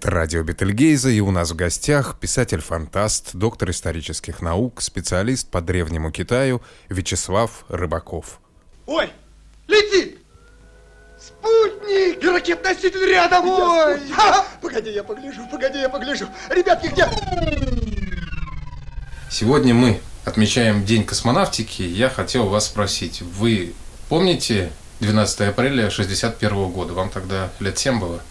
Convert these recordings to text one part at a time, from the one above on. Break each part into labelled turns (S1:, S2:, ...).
S1: Это радио Бетельгейза, и у нас в гостях писатель-фантаст, доктор исторических наук, специалист по Древнему Китаю Вячеслав Рыбаков.
S2: Ой, летит! Спутник! И ракет-носитель рядом! Ой! Погоди, я погляжу, погоди, я погляжу. Ребятки, где?
S1: Сегодня мы отмечаем День космонавтики. Я хотел вас спросить, вы помните 12 апреля 61 года? Вам тогда лет 7 было?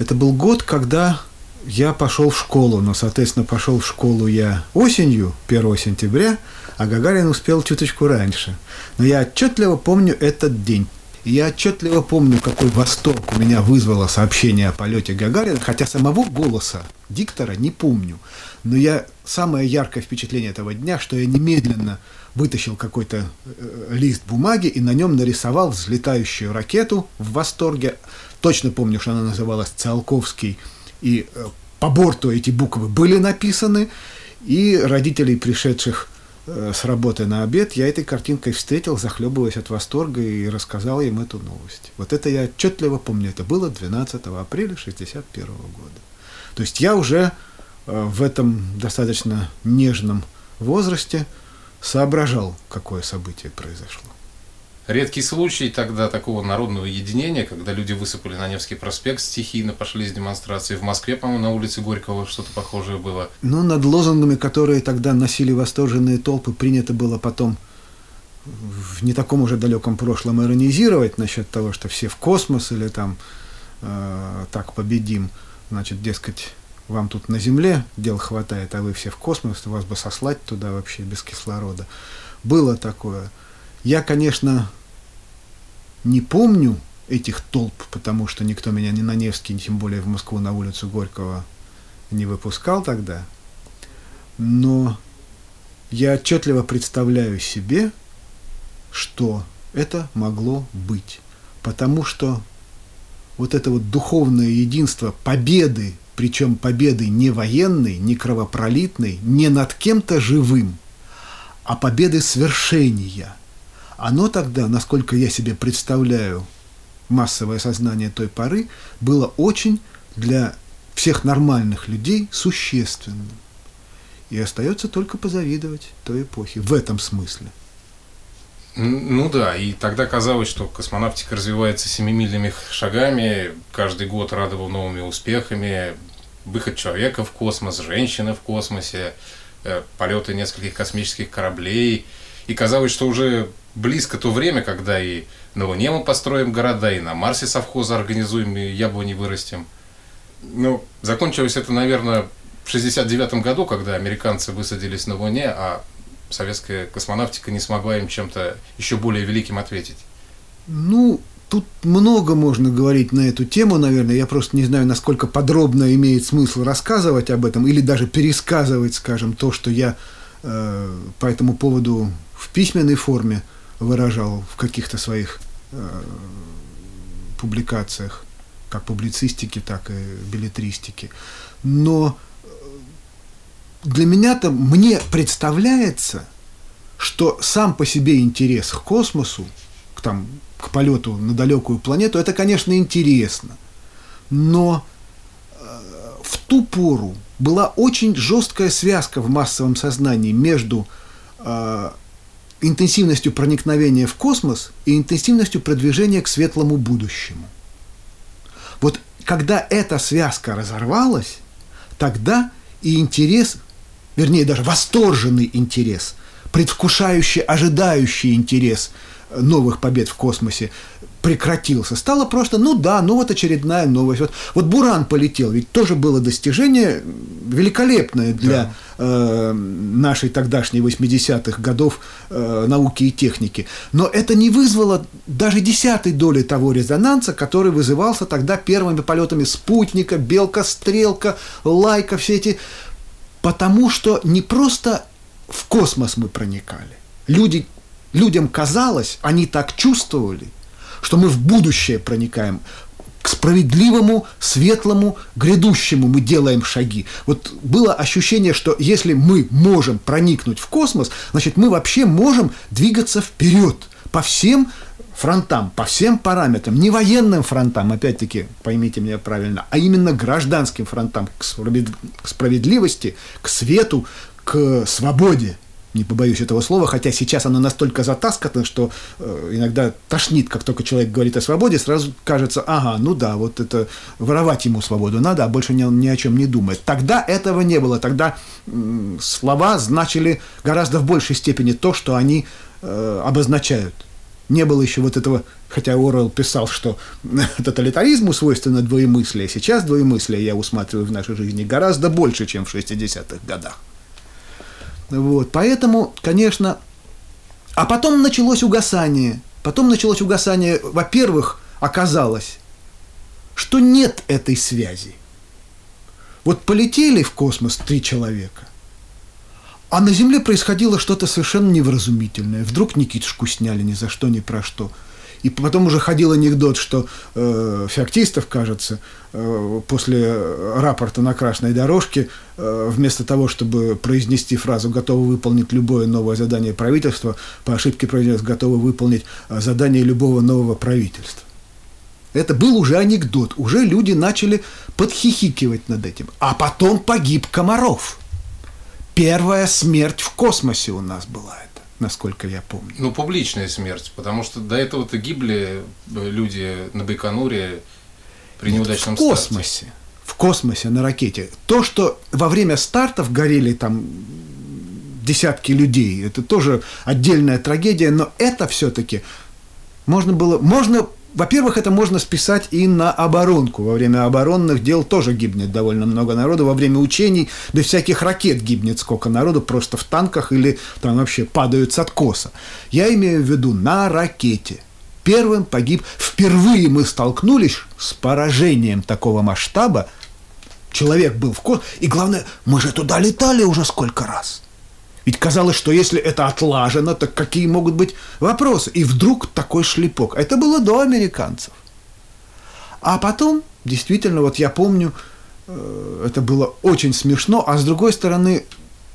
S3: Это был год, когда я пошел в школу, но, соответственно, пошел в школу я осенью, 1 сентября, а Гагарин успел чуточку раньше. Но я отчетливо помню этот день. И я отчетливо помню, какой восторг у меня вызвало сообщение о полете Гагарина, хотя самого голоса диктора не помню. Но я самое яркое впечатление этого дня, что я немедленно вытащил какой-то э, лист бумаги и на нем нарисовал взлетающую ракету в восторге. Точно помню, что она называлась Циолковский, и э, по борту эти буквы были написаны, и родителей, пришедших Э, с работы на обед, я этой картинкой встретил, захлебываясь от восторга и рассказал им эту новость. Вот это я отчетливо помню. Это было 12 апреля 1961 года. То есть я уже э, в этом достаточно нежном возрасте соображал, какое событие произошло.
S1: Редкий случай тогда такого народного единения, когда люди высыпали на Невский проспект, стихийно пошли с демонстрацией. В Москве, по-моему, на улице Горького что-то похожее было.
S3: Ну, над лозунгами, которые тогда носили восторженные толпы, принято было потом в не таком уже далеком прошлом иронизировать насчет того, что все в космос или там э, так победим. Значит, дескать, вам тут на Земле дел хватает, а вы все в космос, вас бы сослать туда вообще без кислорода. Было такое. Я, конечно, не помню этих толп, потому что никто меня ни на Невский, тем более в Москву на улицу Горького не выпускал тогда. Но я отчетливо представляю себе, что это могло быть. Потому что вот это вот духовное единство победы, причем победы не военной, не кровопролитной, не над кем-то живым, а победы свершения – оно тогда, насколько я себе представляю, массовое сознание той поры, было очень для всех нормальных людей существенным. И остается только позавидовать той эпохи в этом смысле.
S1: Ну да, и тогда казалось, что космонавтика развивается семимильными шагами, каждый год радовал новыми успехами, выход человека в космос, женщины в космосе, э, полеты нескольких космических кораблей. И казалось, что уже близко то время, когда и на Луне мы построим города, и на Марсе совхозы организуем, и яблони вырастим. Ну, закончилось это, наверное, в 69 году, когда американцы высадились на Луне, а советская космонавтика не смогла им чем-то еще более великим ответить.
S3: Ну, тут много можно говорить на эту тему, наверное. Я просто не знаю, насколько подробно имеет смысл рассказывать об этом или даже пересказывать, скажем, то, что я э, по этому поводу в письменной форме выражал в каких-то своих э, публикациях, как публицистики, так и билетристики. Но э, для меня-то мне представляется, что сам по себе интерес к космосу, к, там, к полету на далекую планету, это, конечно, интересно. Но э, в ту пору была очень жесткая связка в массовом сознании между э, интенсивностью проникновения в космос и интенсивностью продвижения к светлому будущему. Вот когда эта связка разорвалась, тогда и интерес, вернее даже восторженный интерес, предвкушающий, ожидающий интерес новых побед в космосе прекратился. Стало просто, ну да, ну вот очередная новость. Вот, вот Буран полетел, ведь тоже было достижение великолепное для да. э, нашей тогдашней 80-х годов э, науки и техники. Но это не вызвало даже десятой доли того резонанса, который вызывался тогда первыми полетами спутника, белка, стрелка, лайка, все эти... Потому что не просто в космос мы проникали. Люди, людям казалось, они так чувствовали – что мы в будущее проникаем, к справедливому, светлому, грядущему. Мы делаем шаги. Вот было ощущение, что если мы можем проникнуть в космос, значит, мы вообще можем двигаться вперед по всем фронтам, по всем параметрам, не военным фронтам, опять-таки, поймите меня правильно, а именно гражданским фронтам, к справедливости, к свету, к свободе, не побоюсь этого слова, хотя сейчас оно настолько затаскано, что э, иногда тошнит, как только человек говорит о свободе, сразу кажется, ага, ну да, вот это воровать ему свободу надо, а больше ни, ни о чем не думает. Тогда этого не было, тогда э, слова значили гораздо в большей степени то, что они э, обозначают. Не было еще вот этого, хотя Орел писал, что тоталитаризму свойственно двоемыслие, сейчас двоемыслие я усматриваю в нашей жизни гораздо больше, чем в 60-х годах. Вот, поэтому, конечно, а потом началось угасание. Потом началось угасание, во-первых, оказалось, что нет этой связи. Вот полетели в космос три человека, а на Земле происходило что-то совершенно невразумительное. Вдруг Никитушку сняли ни за что, ни про что – и потом уже ходил анекдот, что э, Феоктистов, кажется, э, после рапорта на красной дорожке, э, вместо того, чтобы произнести фразу «готовы выполнить любое новое задание правительства», по ошибке произнес «готовы выполнить э, задание любого нового правительства». Это был уже анекдот, уже люди начали подхихикивать над этим. А потом погиб Комаров. Первая смерть в космосе у нас была насколько я помню.
S1: Ну, публичная смерть, потому что до этого-то гибли э, люди на Байконуре при неудачном
S3: В космосе. Старте. В космосе на ракете. То, что во время стартов горели там десятки людей, это тоже отдельная трагедия, но это все-таки можно было, можно во-первых, это можно списать и на оборонку. Во время оборонных дел тоже гибнет довольно много народу. Во время учений без всяких ракет гибнет сколько народу просто в танках или там вообще падают с откоса. Я имею в виду на ракете. Первым погиб. Впервые мы столкнулись с поражением такого масштаба. Человек был в космосе. И главное, мы же туда летали уже сколько раз. Ведь казалось, что если это отлажено, то какие могут быть вопросы? И вдруг такой шлепок. Это было до американцев. А потом, действительно, вот я помню, э, это было очень смешно, а с другой стороны,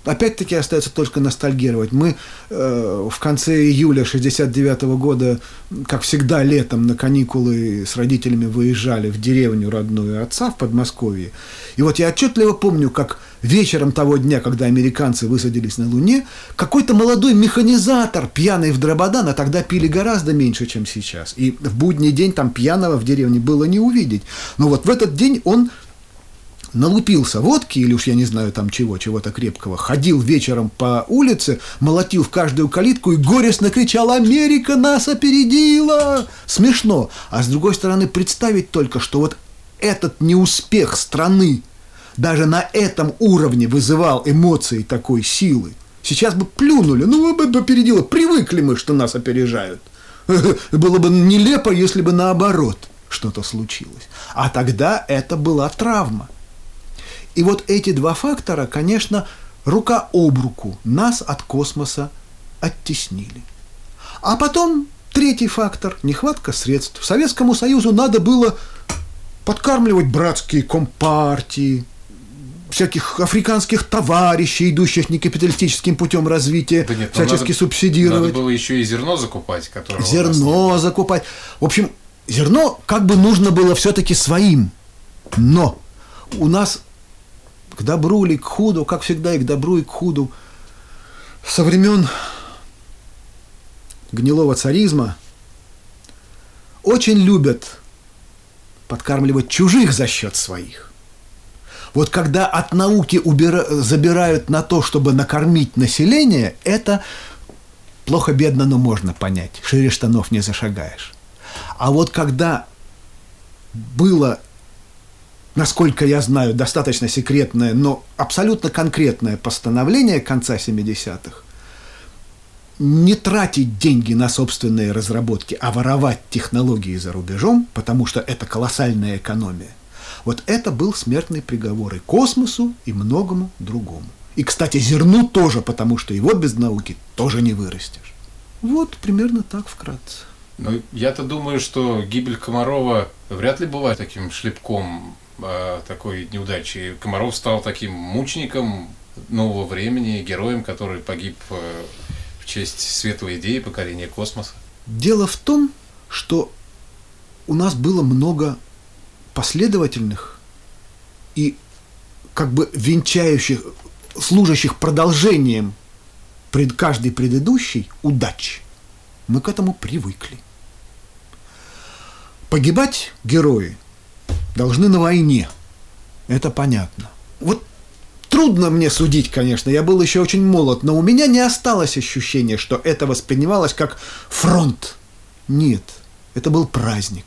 S3: опять-таки остается только ностальгировать. Мы э, в конце июля 69 года, как всегда летом на каникулы с родителями выезжали в деревню родную отца в Подмосковье. И вот я отчетливо помню, как вечером того дня, когда американцы высадились на Луне, какой-то молодой механизатор, пьяный в дрободан, а тогда пили гораздо меньше, чем сейчас. И в будний день там пьяного в деревне было не увидеть. Но вот в этот день он налупился водки, или уж я не знаю там чего, чего-то крепкого, ходил вечером по улице, молотил в каждую калитку и горестно кричал «Америка нас опередила!» Смешно. А с другой стороны, представить только, что вот этот неуспех страны даже на этом уровне вызывал эмоции такой силы. Сейчас бы плюнули, ну бы опередило, привыкли мы, что нас опережают. Было бы нелепо, если бы наоборот что-то случилось. А тогда это была травма. И вот эти два фактора, конечно, рука об руку нас от космоса оттеснили. А потом третий фактор – нехватка средств. Советскому Союзу надо было подкармливать братские компартии, всяких африканских товарищей, идущих некапиталистическим путем развития, да нет, всячески надо, субсидировать.
S1: Надо было еще и зерно закупать, которое
S3: Зерно закупать. В общем, зерно как бы нужно было все-таки своим. Но у нас к добру или к худу, как всегда и к добру, и к худу, со времен гнилого царизма очень любят подкармливать чужих за счет своих. Вот когда от науки убира... забирают на то, чтобы накормить население, это плохо-бедно, но можно понять. Шире штанов не зашагаешь. А вот когда было насколько я знаю, достаточно секретное, но абсолютно конкретное постановление конца 70-х, не тратить деньги на собственные разработки, а воровать технологии за рубежом, потому что это колоссальная экономия. Вот это был смертный приговор и космосу, и многому другому. И, кстати, зерну тоже, потому что его без науки тоже не вырастешь. Вот примерно так вкратце.
S1: Ну, я-то думаю, что гибель Комарова вряд ли бывает таким шлепком такой неудачи. Комаров стал таким мучеником нового времени, героем, который погиб э, в честь светлой идеи покорения космоса.
S3: Дело в том, что у нас было много последовательных и как бы венчающих, служащих продолжением пред каждой предыдущей удач. Мы к этому привыкли. Погибать герои должны на войне. Это понятно. Вот трудно мне судить, конечно, я был еще очень молод, но у меня не осталось ощущения, что это воспринималось как фронт. Нет, это был праздник.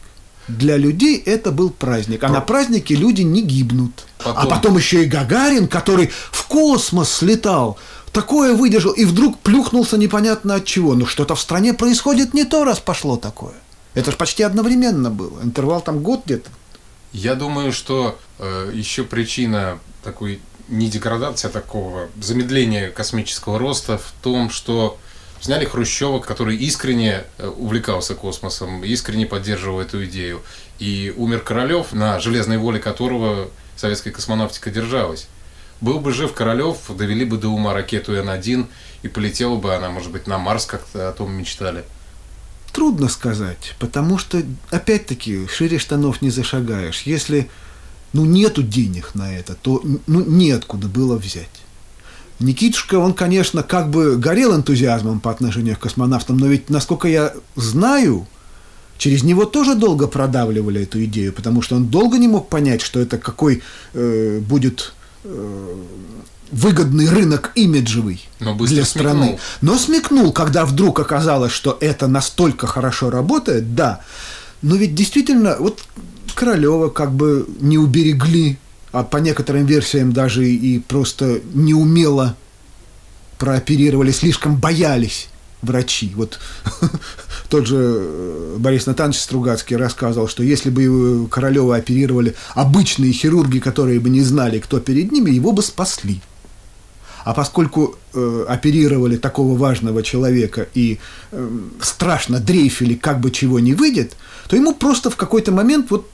S3: Для людей это был праздник, а на празднике люди не гибнут. Потом... А потом еще и Гагарин, который в космос слетал, такое выдержал и вдруг плюхнулся непонятно от чего. Ну что-то в стране происходит не то, раз пошло такое. Это же почти одновременно было. Интервал там год где-то.
S1: Я думаю, что э, еще причина такой не деградации, а такого замедления космического роста в том, что Сняли Хрущева, который искренне э, увлекался космосом, искренне поддерживал эту идею. И умер Королев, на железной воле которого советская космонавтика держалась. Был бы жив Королев, довели бы до ума ракету Н-1, и полетела бы она, может быть, на Марс, как-то о том мечтали.
S3: Трудно сказать, потому что, опять-таки, шире штанов не зашагаешь. Если ну, нету денег на это, то ну, неоткуда было взять. Никитушка, он, конечно, как бы горел энтузиазмом по отношению к космонавтам, но ведь, насколько я знаю, через него тоже долго продавливали эту идею, потому что он долго не мог понять, что это какой э, будет э, выгодный рынок имиджевый
S1: но
S3: для страны.
S1: Смекнул.
S3: Но смекнул, когда вдруг оказалось, что это настолько хорошо работает, да. Но ведь действительно, вот Королева как бы не уберегли а по некоторым версиям даже и просто неумело прооперировали, слишком боялись врачи. Вот тот же э, Борис Натанович Стругацкий рассказывал, что если бы Королева оперировали обычные хирурги, которые бы не знали, кто перед ними, его бы спасли. А поскольку э, оперировали такого важного человека и э, страшно дрейфили, как бы чего не выйдет, то ему просто в какой-то момент вот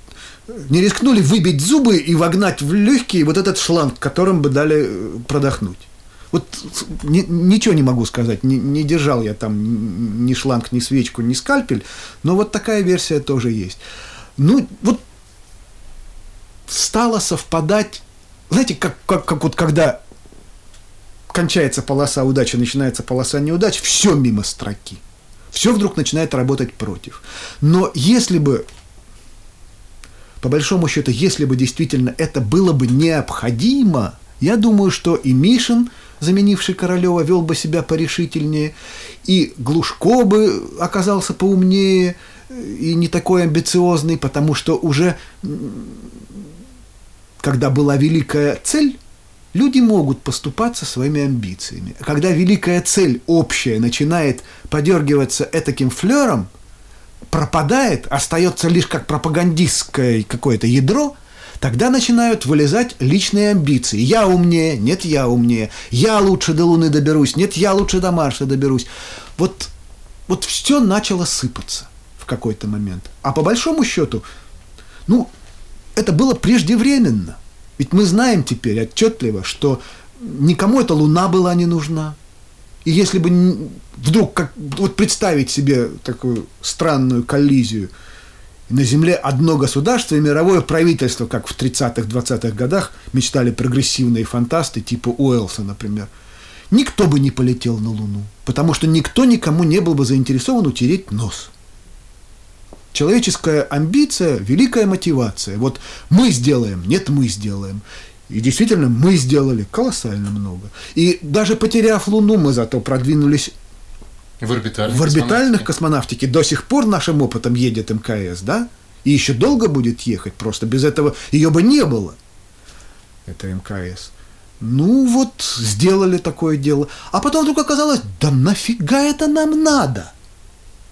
S3: не рискнули выбить зубы и вогнать в легкие вот этот шланг, которым бы дали э, продохнуть. Вот ни, ничего не могу сказать, не, не держал я там ни шланг, ни свечку, ни скальпель, но вот такая версия тоже есть. Ну, вот стало совпадать, знаете, как, как, как вот когда кончается полоса удачи, начинается полоса неудач, все мимо строки. Все вдруг начинает работать против. Но если бы по большому счету, если бы действительно это было бы необходимо, я думаю, что и Мишин, заменивший Королева, вел бы себя порешительнее, и Глушко бы оказался поумнее и не такой амбициозный, потому что уже когда была великая цель, люди могут поступаться своими амбициями. Когда великая цель общая начинает подергиваться этаким флером – пропадает, остается лишь как пропагандистское какое-то ядро, тогда начинают вылезать личные амбиции. Я умнее, нет, я умнее. Я лучше до Луны доберусь, нет, я лучше до Марса доберусь. Вот, вот все начало сыпаться в какой-то момент. А по большому счету, ну, это было преждевременно. Ведь мы знаем теперь отчетливо, что никому эта Луна была не нужна, и если бы вдруг, как, вот представить себе такую странную коллизию, на Земле одно государство и мировое правительство, как в 30-х, 20-х годах мечтали прогрессивные фантасты, типа Уэлса, например, никто бы не полетел на Луну, потому что никто никому не был бы заинтересован утереть нос. Человеческая амбиция – великая мотивация. Вот мы сделаем, нет, мы сделаем. И действительно, мы сделали колоссально много. И даже потеряв Луну, мы зато продвинулись
S1: в, орбитальной
S3: в орбитальных космонавтике. До сих пор нашим опытом едет МКС, да? И еще долго будет ехать, просто без этого ее бы не было. Это МКС. Ну вот, сделали такое дело. А потом вдруг оказалось, да нафига это нам надо?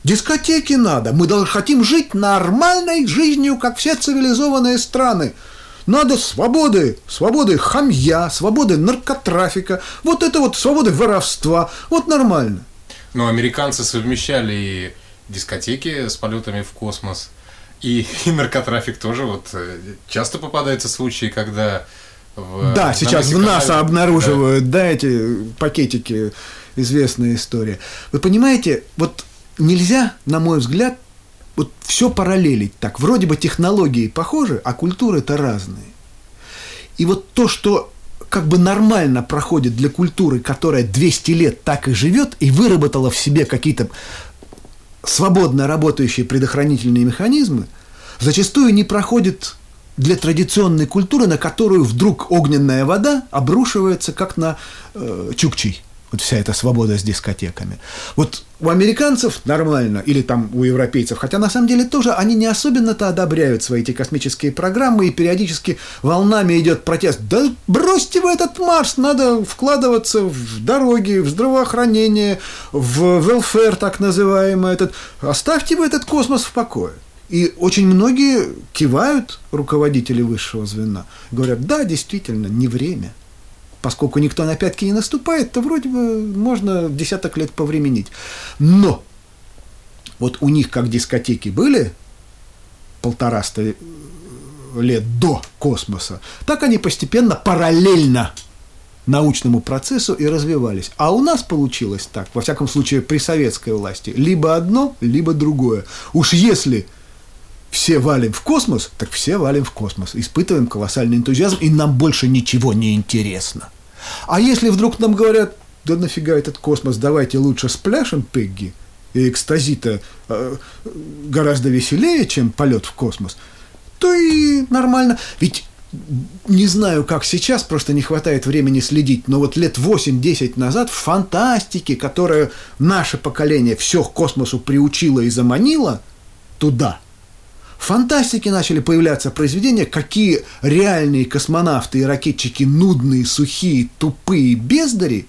S3: Дискотеки надо. Мы даже хотим жить нормальной жизнью, как все цивилизованные страны. Надо свободы, свободы хамья, свободы наркотрафика, вот это вот свободы воровства, вот нормально.
S1: Но американцы совмещали и дискотеки с полетами в космос, и, и наркотрафик тоже. Вот э, часто попадаются случаи, когда
S3: в, да, сейчас в НАСА обнаруживают, да. да, эти пакетики, известная история. Вы понимаете, вот нельзя, на мой взгляд, вот все параллелить так. Вроде бы технологии похожи, а культуры-то разные. И вот то, что как бы нормально проходит для культуры, которая 200 лет так и живет, и выработала в себе какие-то свободно работающие предохранительные механизмы, зачастую не проходит для традиционной культуры, на которую вдруг огненная вода обрушивается, как на э, чукчей вот вся эта свобода с дискотеками. Вот у американцев нормально, или там у европейцев, хотя на самом деле тоже они не особенно-то одобряют свои эти космические программы, и периодически волнами идет протест. Да бросьте вы этот Марс, надо вкладываться в дороги, в здравоохранение, в велфер так называемый этот. Оставьте вы этот космос в покое. И очень многие кивают руководители высшего звена, говорят, да, действительно, не время – поскольку никто на пятки не наступает, то вроде бы можно десяток лет повременить. Но вот у них как дискотеки были полтораста лет до космоса, так они постепенно параллельно научному процессу и развивались. А у нас получилось так, во всяком случае при советской власти, либо одно, либо другое. Уж если все валим в космос, так все валим в космос. Испытываем колоссальный энтузиазм, и нам больше ничего не интересно. А если вдруг нам говорят, да нафига этот космос, давайте лучше спляшем, Пегги, и экстазита э, гораздо веселее, чем полет в космос, то и нормально. Ведь не знаю, как сейчас, просто не хватает времени следить, но вот лет 8-10 назад в фантастике, которая наше поколение все к космосу приучило и заманило туда – фантастике начали появляться произведения, какие реальные космонавты и ракетчики нудные, сухие, тупые бездари,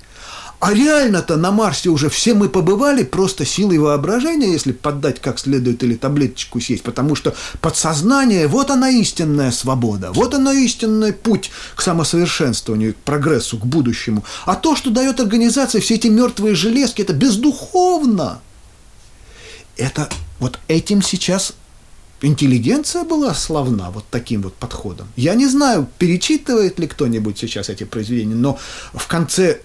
S3: а реально-то на Марсе уже все мы побывали просто силой воображения, если поддать как следует или таблеточку съесть, потому что подсознание, вот она истинная свобода, вот она истинный путь к самосовершенствованию, к прогрессу, к будущему. А то, что дает организация, все эти мертвые железки, это бездуховно. Это вот этим сейчас интеллигенция была славна вот таким вот подходом. Я не знаю, перечитывает ли кто-нибудь сейчас эти произведения, но в конце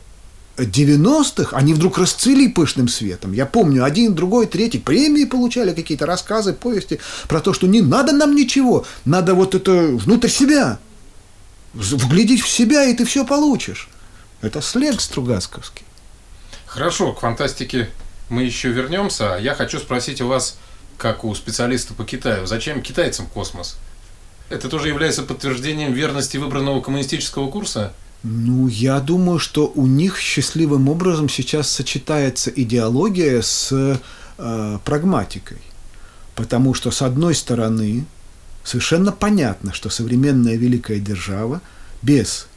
S3: 90-х они вдруг расцвели пышным светом. Я помню, один, другой, третий премии получали, какие-то рассказы, повести про то, что не надо нам ничего, надо вот это внутрь себя, вглядеть в себя, и ты все получишь. Это слег Стругацковский.
S1: Хорошо, к фантастике мы еще вернемся. Я хочу спросить у вас, как у специалиста по Китаю. Зачем китайцам космос? Это тоже является подтверждением верности выбранного коммунистического курса?
S3: Ну, я думаю, что у них счастливым образом сейчас сочетается идеология с э, прагматикой. Потому что, с одной стороны, совершенно понятно, что современная великая держава без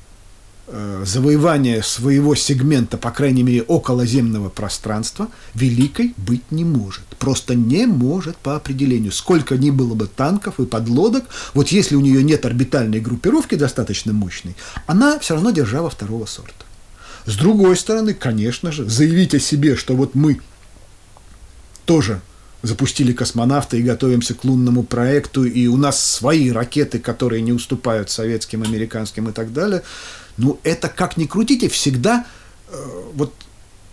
S3: завоевание своего сегмента, по крайней мере, околоземного пространства, великой быть не может. Просто не может по определению. Сколько ни было бы танков и подлодок, вот если у нее нет орбитальной группировки достаточно мощной, она все равно держава второго сорта. С другой стороны, конечно же, заявить о себе, что вот мы тоже запустили космонавта и готовимся к лунному проекту, и у нас свои ракеты, которые не уступают советским, американским и так далее – ну, это как ни крутите, всегда э, вот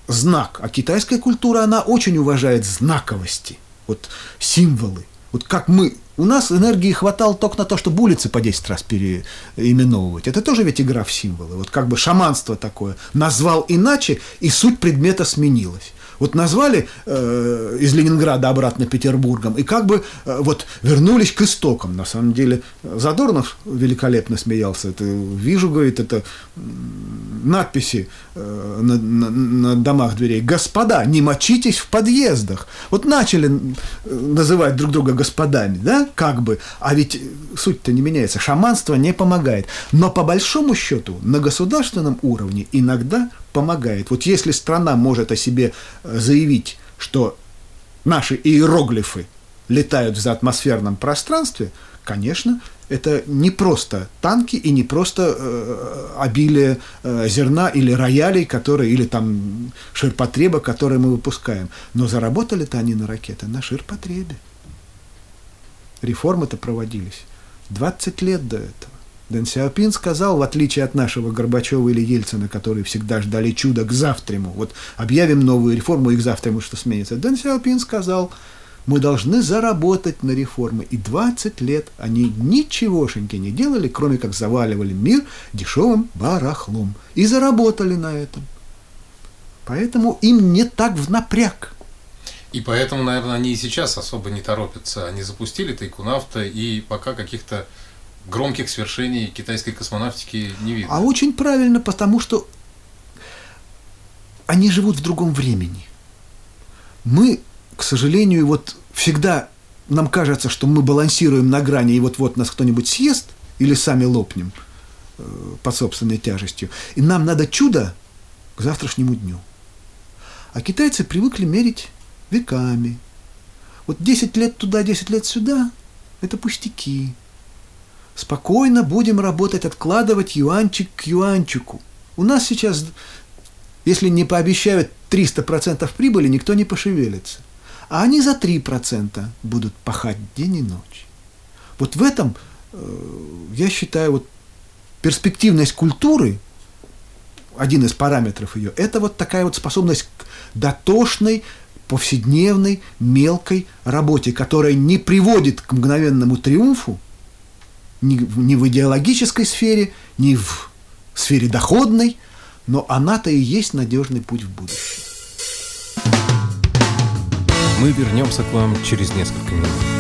S3: знак. А китайская культура, она очень уважает знаковости, вот символы. Вот как мы, у нас энергии хватало только на то, чтобы улицы по 10 раз переименовывать. Это тоже ведь игра в символы. Вот как бы шаманство такое. Назвал иначе, и суть предмета сменилась. Вот назвали э, из Ленинграда обратно Петербургом, и как бы э, вот вернулись к истокам. На самом деле Задорнов великолепно смеялся. Это, вижу, говорит, это надписи э, на, на, на домах дверей. Господа, не мочитесь в подъездах. Вот начали называть друг друга господами, да, как бы. А ведь суть-то не меняется. Шаманство не помогает. Но по большому счету на государственном уровне иногда помогает. Вот если страна может о себе э, заявить, что наши иероглифы летают в заатмосферном пространстве, конечно, это не просто танки и не просто э, обилие э, зерна или роялей, которые, или там ширпотреба, которые мы выпускаем. Но заработали-то они на ракеты на ширпотребе. Реформы-то проводились 20 лет до этого. Дэн Сяопин сказал, в отличие от нашего Горбачева или Ельцина, которые всегда ждали чуда к завтраму, вот объявим новую реформу и к завтраму что сменится. Дэн Сяопин сказал, Мы должны заработать на реформы. И 20 лет они ничегошеньки не делали, кроме как заваливали мир дешевым барахлом. И заработали на этом. Поэтому им не так в напряг.
S1: И поэтому, наверное, они и сейчас особо не торопятся. Они запустили тайкунавта, и пока каких-то громких свершений китайской космонавтики не видно.
S3: А очень правильно, потому что они живут в другом времени. Мы, к сожалению, вот всегда нам кажется, что мы балансируем на грани, и вот-вот нас кто-нибудь съест или сами лопнем э, под собственной тяжестью. И нам надо чудо к завтрашнему дню. А китайцы привыкли мерить веками. Вот 10 лет туда, 10 лет сюда – это пустяки. Спокойно будем работать, откладывать юанчик к юанчику. У нас сейчас, если не пообещают 300% прибыли, никто не пошевелится. А они за 3% будут пахать день и ночь. Вот в этом, э, я считаю, вот перспективность культуры, один из параметров ее, это вот такая вот способность к дотошной, повседневной, мелкой работе, которая не приводит к мгновенному триумфу ни, ни в идеологической сфере, ни в сфере доходной, но она-то и есть надежный путь в будущее.
S1: Мы вернемся к вам через несколько минут.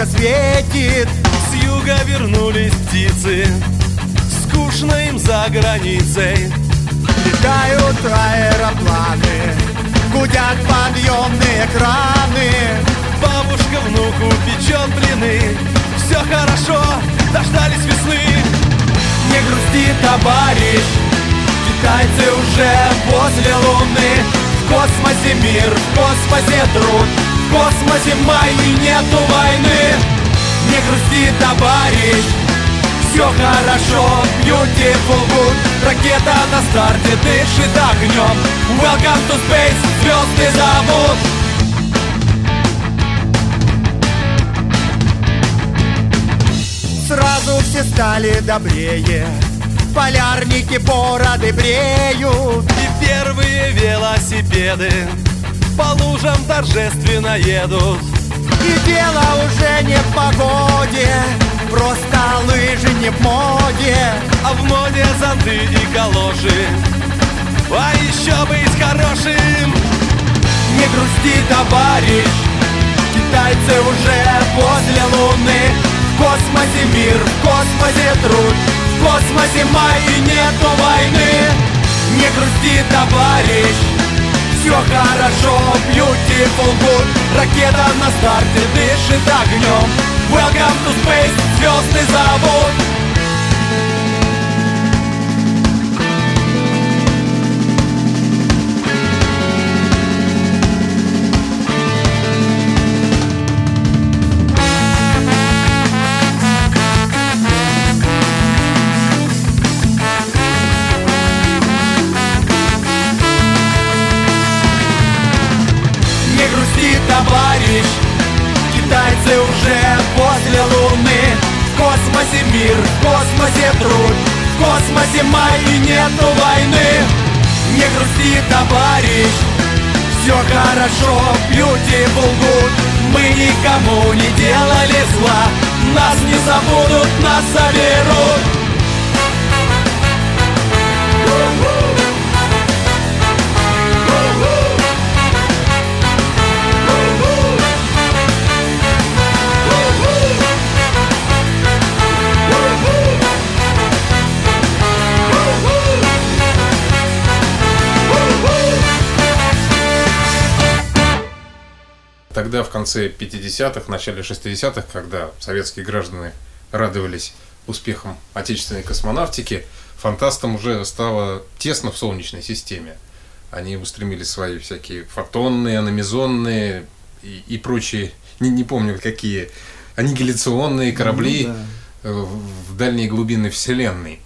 S4: Солнышко светит.
S5: С юга вернулись птицы Скучно им за границей.
S4: Летают аэропланы Гудят подъемные краны.
S5: Бабушка внуку печет блины. Все хорошо, дождались весны.
S4: Не грусти, товарищ Китайцы уже возле Луны. В космосе мир, в космосе труд В космосе май и нету войны. Не грусти, товарищ все хорошо, beautiful good Ракета на старте дышит огнем Welcome to space, звезды зовут. Сразу все стали добрее Полярники бороды бреют.
S5: И первые велосипеды По лужам торжественно едут.
S4: И дело уже не в погоде Просто лыжи не в моде.
S5: А в моде зонты и калоши. А еще быть хорошим.
S4: Не грусти, товарищ Китайцы уже возле Луны. В космосе мир, в космосе труд В космосе май и нету войны. Не грусти, товарищ все хорошо, beautiful good. Ракета на старте дышит огнем Welcome to space, звездный завод труд В космосе май нету войны. Не грусти, товарищ. Все хорошо, beautiful good. Мы никому не делали зла. Нас не забудут, нас заберут
S1: тогда, в конце 50-х, начале 60-х, когда советские граждане радовались успехам отечественной космонавтики, фантастам уже стало тесно в Солнечной системе. Они устремили свои всякие фотонные, аномизонные и, и прочие, не, не помню какие, аннигиляционные корабли ну, да. в, в дальние глубины Вселенной.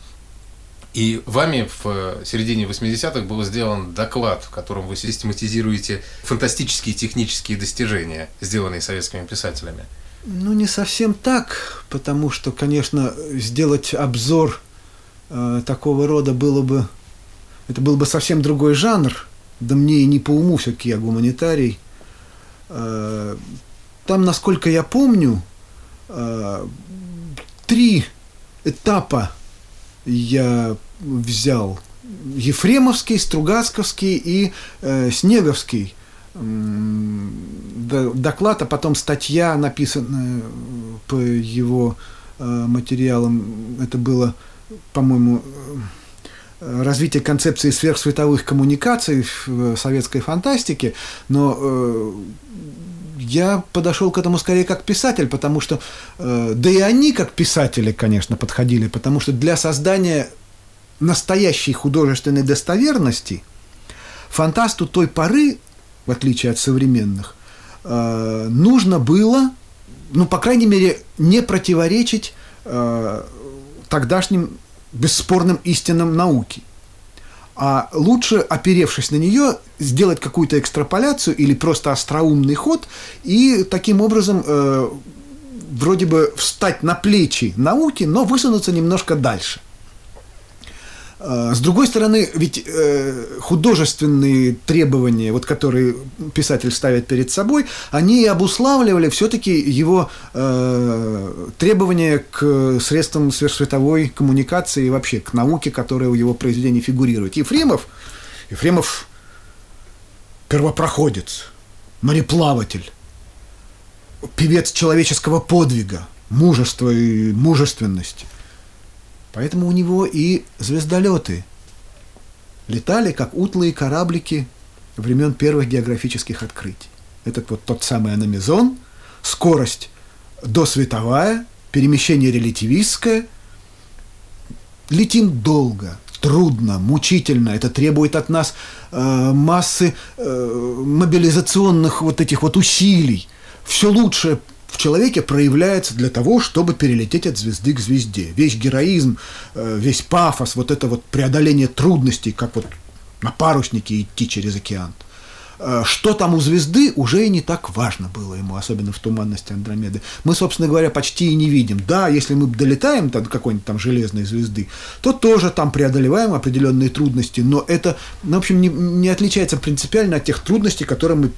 S1: И вами в э, середине 80-х был сделан доклад, в котором вы систематизируете фантастические технические достижения, сделанные советскими писателями.
S3: Ну, не совсем так, потому что, конечно, сделать обзор э, такого рода было бы... Это был бы совсем другой жанр, да мне и не по уму все-таки я гуманитарий. Э, там, насколько я помню, э, три этапа я взял. Ефремовский, Стругацковский и э, Снеговский доклад, а потом статья, написанная по его э, материалам. Это было, по-моему, э, развитие концепции сверхсветовых коммуникаций в советской фантастике, но э, я подошел к этому скорее как писатель, потому что, да и они как писатели, конечно, подходили, потому что для создания настоящей художественной достоверности фантасту той поры в отличие от современных, э, нужно было, ну, по крайней мере, не противоречить э, тогдашним бесспорным истинам науки. А лучше, оперевшись на нее, сделать какую-то экстраполяцию или просто остроумный ход и таким образом э, вроде бы встать на плечи науки, но высунуться немножко дальше. А, с другой стороны, ведь э, художественные требования, вот, которые писатель ставит перед собой, они обуславливали все-таки его э, требования к средствам сверхсветовой коммуникации и вообще к науке, которая в его произведении фигурирует. Ефремов, Ефремов первопроходец, мореплаватель, певец человеческого подвига, мужества и мужественности. Поэтому у него и звездолеты летали, как утлые кораблики времен первых географических открытий. Этот вот тот самый аномизон, скорость досветовая, перемещение релятивистское. Летим долго, трудно, мучительно. Это требует от нас э, массы э, мобилизационных вот этих вот усилий. Все лучшее в человеке проявляется для того, чтобы перелететь от звезды к звезде. Весь героизм, э, весь пафос, вот это вот преодоление трудностей, как вот на паруснике идти через океан. Э, что там у звезды, уже и не так важно было ему, особенно в туманности Андромеды. Мы, собственно говоря, почти и не видим. Да, если мы долетаем до какой-нибудь там железной звезды, то тоже там преодолеваем определенные трудности, но это, ну, в общем, не, не отличается принципиально от тех трудностей, которые мы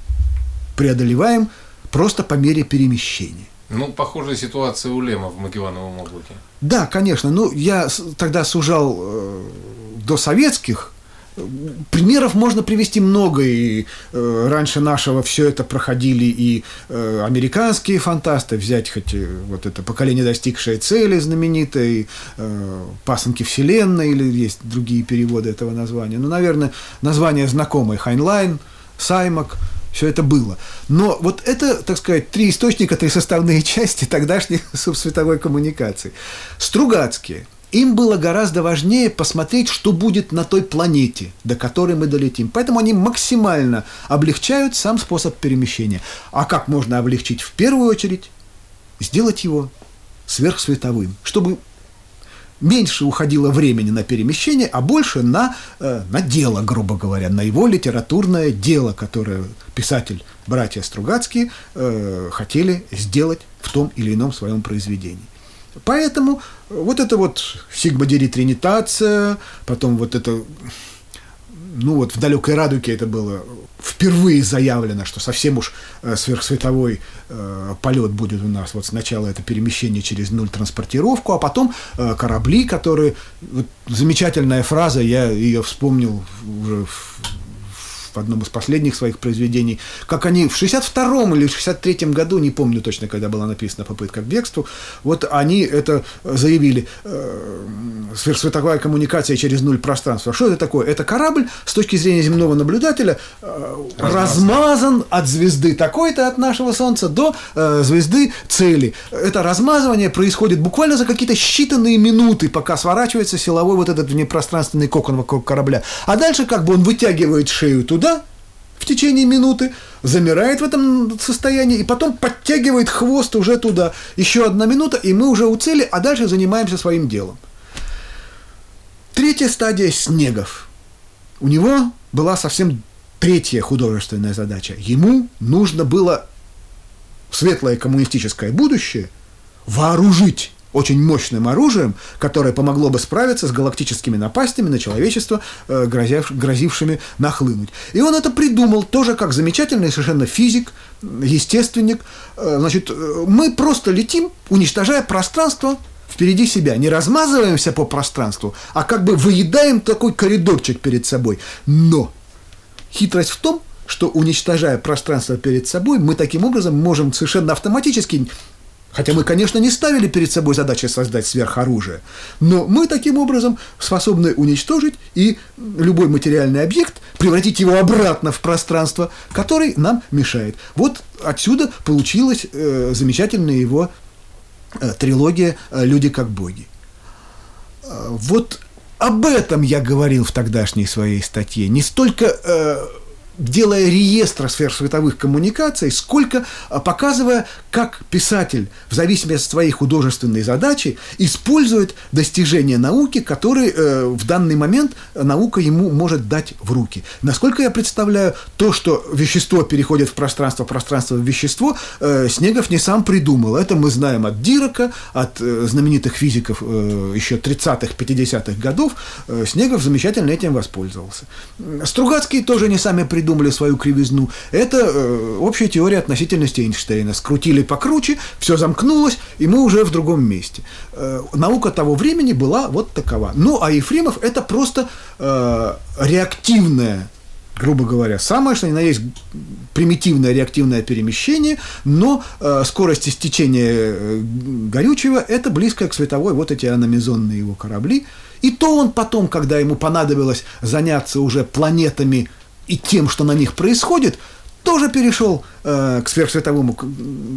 S3: преодолеваем просто по мере перемещения.
S1: Ну, похожая ситуация у Лема в Магеллановом облаке.
S3: Да, конечно. Ну, я тогда сужал э, до советских. Примеров можно привести много, и э, раньше нашего все это проходили и э, американские фантасты, взять хоть э, вот это поколение, достигшее цели знаменитое, э, пасынки вселенной, или есть другие переводы этого названия. Ну, наверное, название знакомое, Хайнлайн, Саймак – все это было. Но вот это, так сказать, три источника, три составные части тогдашней субсветовой коммуникации. Стругацкие. Им было гораздо важнее посмотреть, что будет на той планете, до которой мы долетим. Поэтому они максимально облегчают сам способ перемещения. А как можно облегчить? В первую очередь сделать его сверхсветовым, чтобы меньше уходило времени на перемещение, а больше на, э, на дело, грубо говоря, на его литературное дело, которое писатель братья Стругацкие э, хотели сделать в том или ином своем произведении. Поэтому вот это вот сигма-дери-тринитация, потом вот это ну вот в далекой радуге это было впервые заявлено, что совсем уж э, сверхсветовой э, полет будет у нас. Вот сначала это перемещение через нуль транспортировку, а потом э, корабли, которые... Вот, замечательная фраза, я ее вспомнил уже в одном из последних своих произведений, как они в 62-м или 63-м году, не помню точно, когда была написана попытка к бегству, вот они это заявили, э, сверхсветовая коммуникация через нуль пространства. Что это такое? Это корабль с точки зрения земного наблюдателя э, размазан от звезды такой-то от нашего Солнца до э, звезды цели. Это размазывание происходит буквально за какие-то считанные минуты, пока сворачивается силовой вот этот внепространственный кокон вокруг корабля. А дальше как бы он вытягивает шею туда, в течение минуты, замирает в этом состоянии и потом подтягивает хвост уже туда. Еще одна минута, и мы уже у цели, а дальше занимаемся своим делом. Третья стадия Снегов. У него была совсем третья художественная задача. Ему нужно было светлое коммунистическое будущее вооружить очень мощным оружием, которое помогло бы справиться с галактическими напастями на человечество, э, грозившими нахлынуть. И он это придумал тоже как замечательный совершенно физик, естественник. Э, значит, э, мы просто летим, уничтожая пространство впереди себя, не размазываемся по пространству, а как бы выедаем такой коридорчик перед собой. Но хитрость в том, что уничтожая пространство перед собой, мы таким образом можем совершенно автоматически Хотя мы, конечно, не ставили перед собой задачи создать сверхоружие, но мы таким образом способны уничтожить и любой материальный объект, превратить его обратно в пространство, который нам мешает. Вот отсюда получилась э, замечательная его э, трилогия э, «Люди как боги». Э, вот об этом я говорил в тогдашней своей статье. Не столько э, делая реестр сверхсветовых коммуникаций, сколько а, показывая, как писатель, в зависимости от своей художественной задачи, использует достижения науки, которые э, в данный момент наука ему может дать в руки. Насколько я представляю, то, что вещество переходит в пространство, пространство в вещество, э, Снегов не сам придумал. Это мы знаем от Дирака, от э, знаменитых физиков э, еще 30-х, 50-х годов. Э, Снегов замечательно этим воспользовался. Стругацкие тоже не сами придумали придумали свою кривизну. Это э, общая теория относительности Эйнштейна. Скрутили покруче, все замкнулось, и мы уже в другом месте. Э, наука того времени была вот такова. Ну, а Ефремов это просто э, реактивная грубо говоря, самое, что ни на есть примитивное реактивное перемещение, но э, скорость истечения э, горючего – это близко к световой, вот эти аномизонные его корабли. И то он потом, когда ему понадобилось заняться уже планетами и тем, что на них происходит, тоже перешел э, к сверхсветовому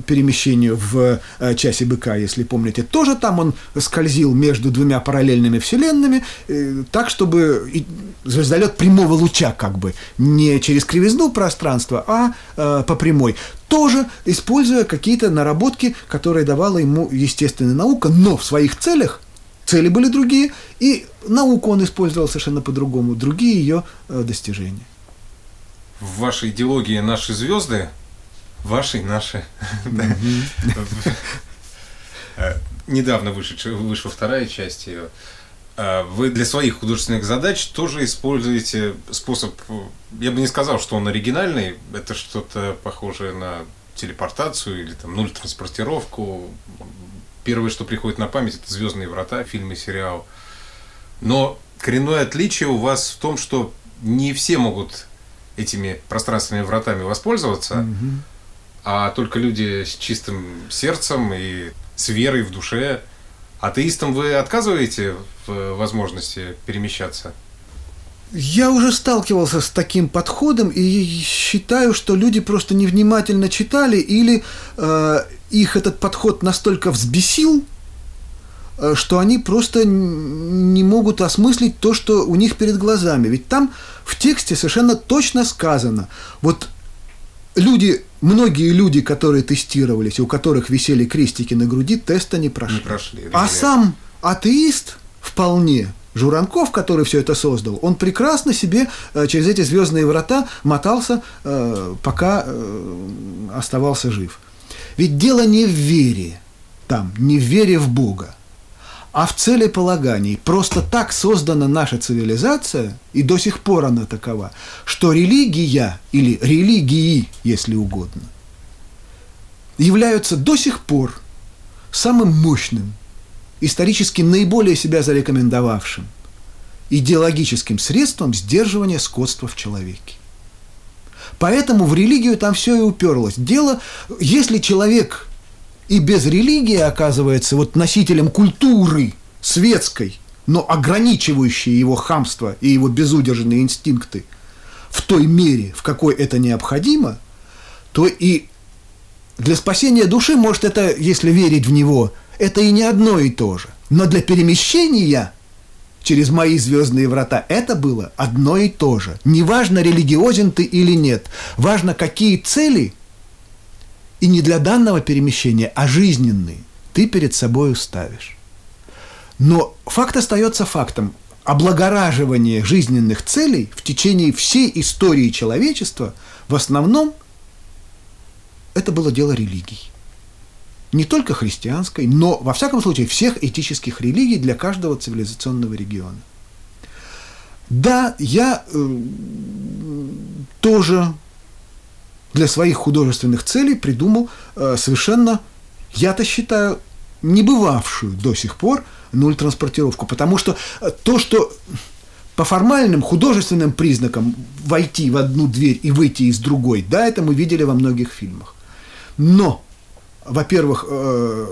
S3: перемещению в э, часе быка, если помните. Тоже там он скользил между двумя параллельными вселенными, э, так, чтобы звездолет прямого луча, как бы, не через кривизну пространства, а э, по прямой. Тоже используя какие-то наработки, которые давала ему естественная наука, но в своих целях цели были другие, и науку он использовал совершенно по-другому, другие ее э, достижения
S1: в вашей идеологии наши звезды, вашей, наши, э, недавно вышедшая, вышла вторая часть ее, э, вы для своих художественных задач тоже используете способ, я бы не сказал, что он оригинальный, это что-то похожее на телепортацию или там нуль транспортировку. Первое, что приходит на память, это «Звездные врата», фильм и сериал. Но коренное отличие у вас в том, что не все могут этими пространственными вратами воспользоваться, угу. а только люди с чистым сердцем и с верой в душе. Атеистам вы отказываете в возможности перемещаться?
S3: Я уже сталкивался с таким подходом и считаю, что люди просто невнимательно читали или э, их этот подход настолько взбесил, э, что они просто не могут осмыслить то, что у них перед глазами. Ведь там в тексте совершенно точно сказано, вот люди, многие люди, которые тестировались, у которых висели крестики на груди, теста не прошли. Не прошли а сам атеист вполне Журанков, который все это создал, он прекрасно себе э, через эти звездные врата мотался, э, пока э, оставался жив. Ведь дело не в вере там, не в вере в Бога, а в целеполагании. Просто так создана наша цивилизация, и до сих пор она такова, что религия, или религии, если угодно, являются до сих пор самым мощным, исторически наиболее себя зарекомендовавшим идеологическим средством сдерживания скотства в человеке. Поэтому в религию там все и уперлось. Дело, если человек и без религии оказывается вот носителем культуры светской, но ограничивающей его хамство и его безудержные инстинкты в той мере, в какой это необходимо, то и для спасения души, может, это, если верить в него, это и не одно и то же. Но для перемещения через мои звездные врата это было одно и то же. Неважно, религиозен ты или нет, важно, какие цели, и не для данного перемещения, а жизненные, ты перед собой ставишь. Но факт остается фактом. Облагораживание жизненных целей в течение всей истории человечества в основном это было дело религий не только христианской, но, во всяком случае, всех этических религий для каждого цивилизационного региона. Да, я э, тоже для своих художественных целей придумал э, совершенно, я-то считаю, не бывавшую до сих пор нуль транспортировку, потому что э, то, что по формальным художественным признакам войти в одну дверь и выйти из другой, да, это мы видели во многих фильмах. Но во-первых, э,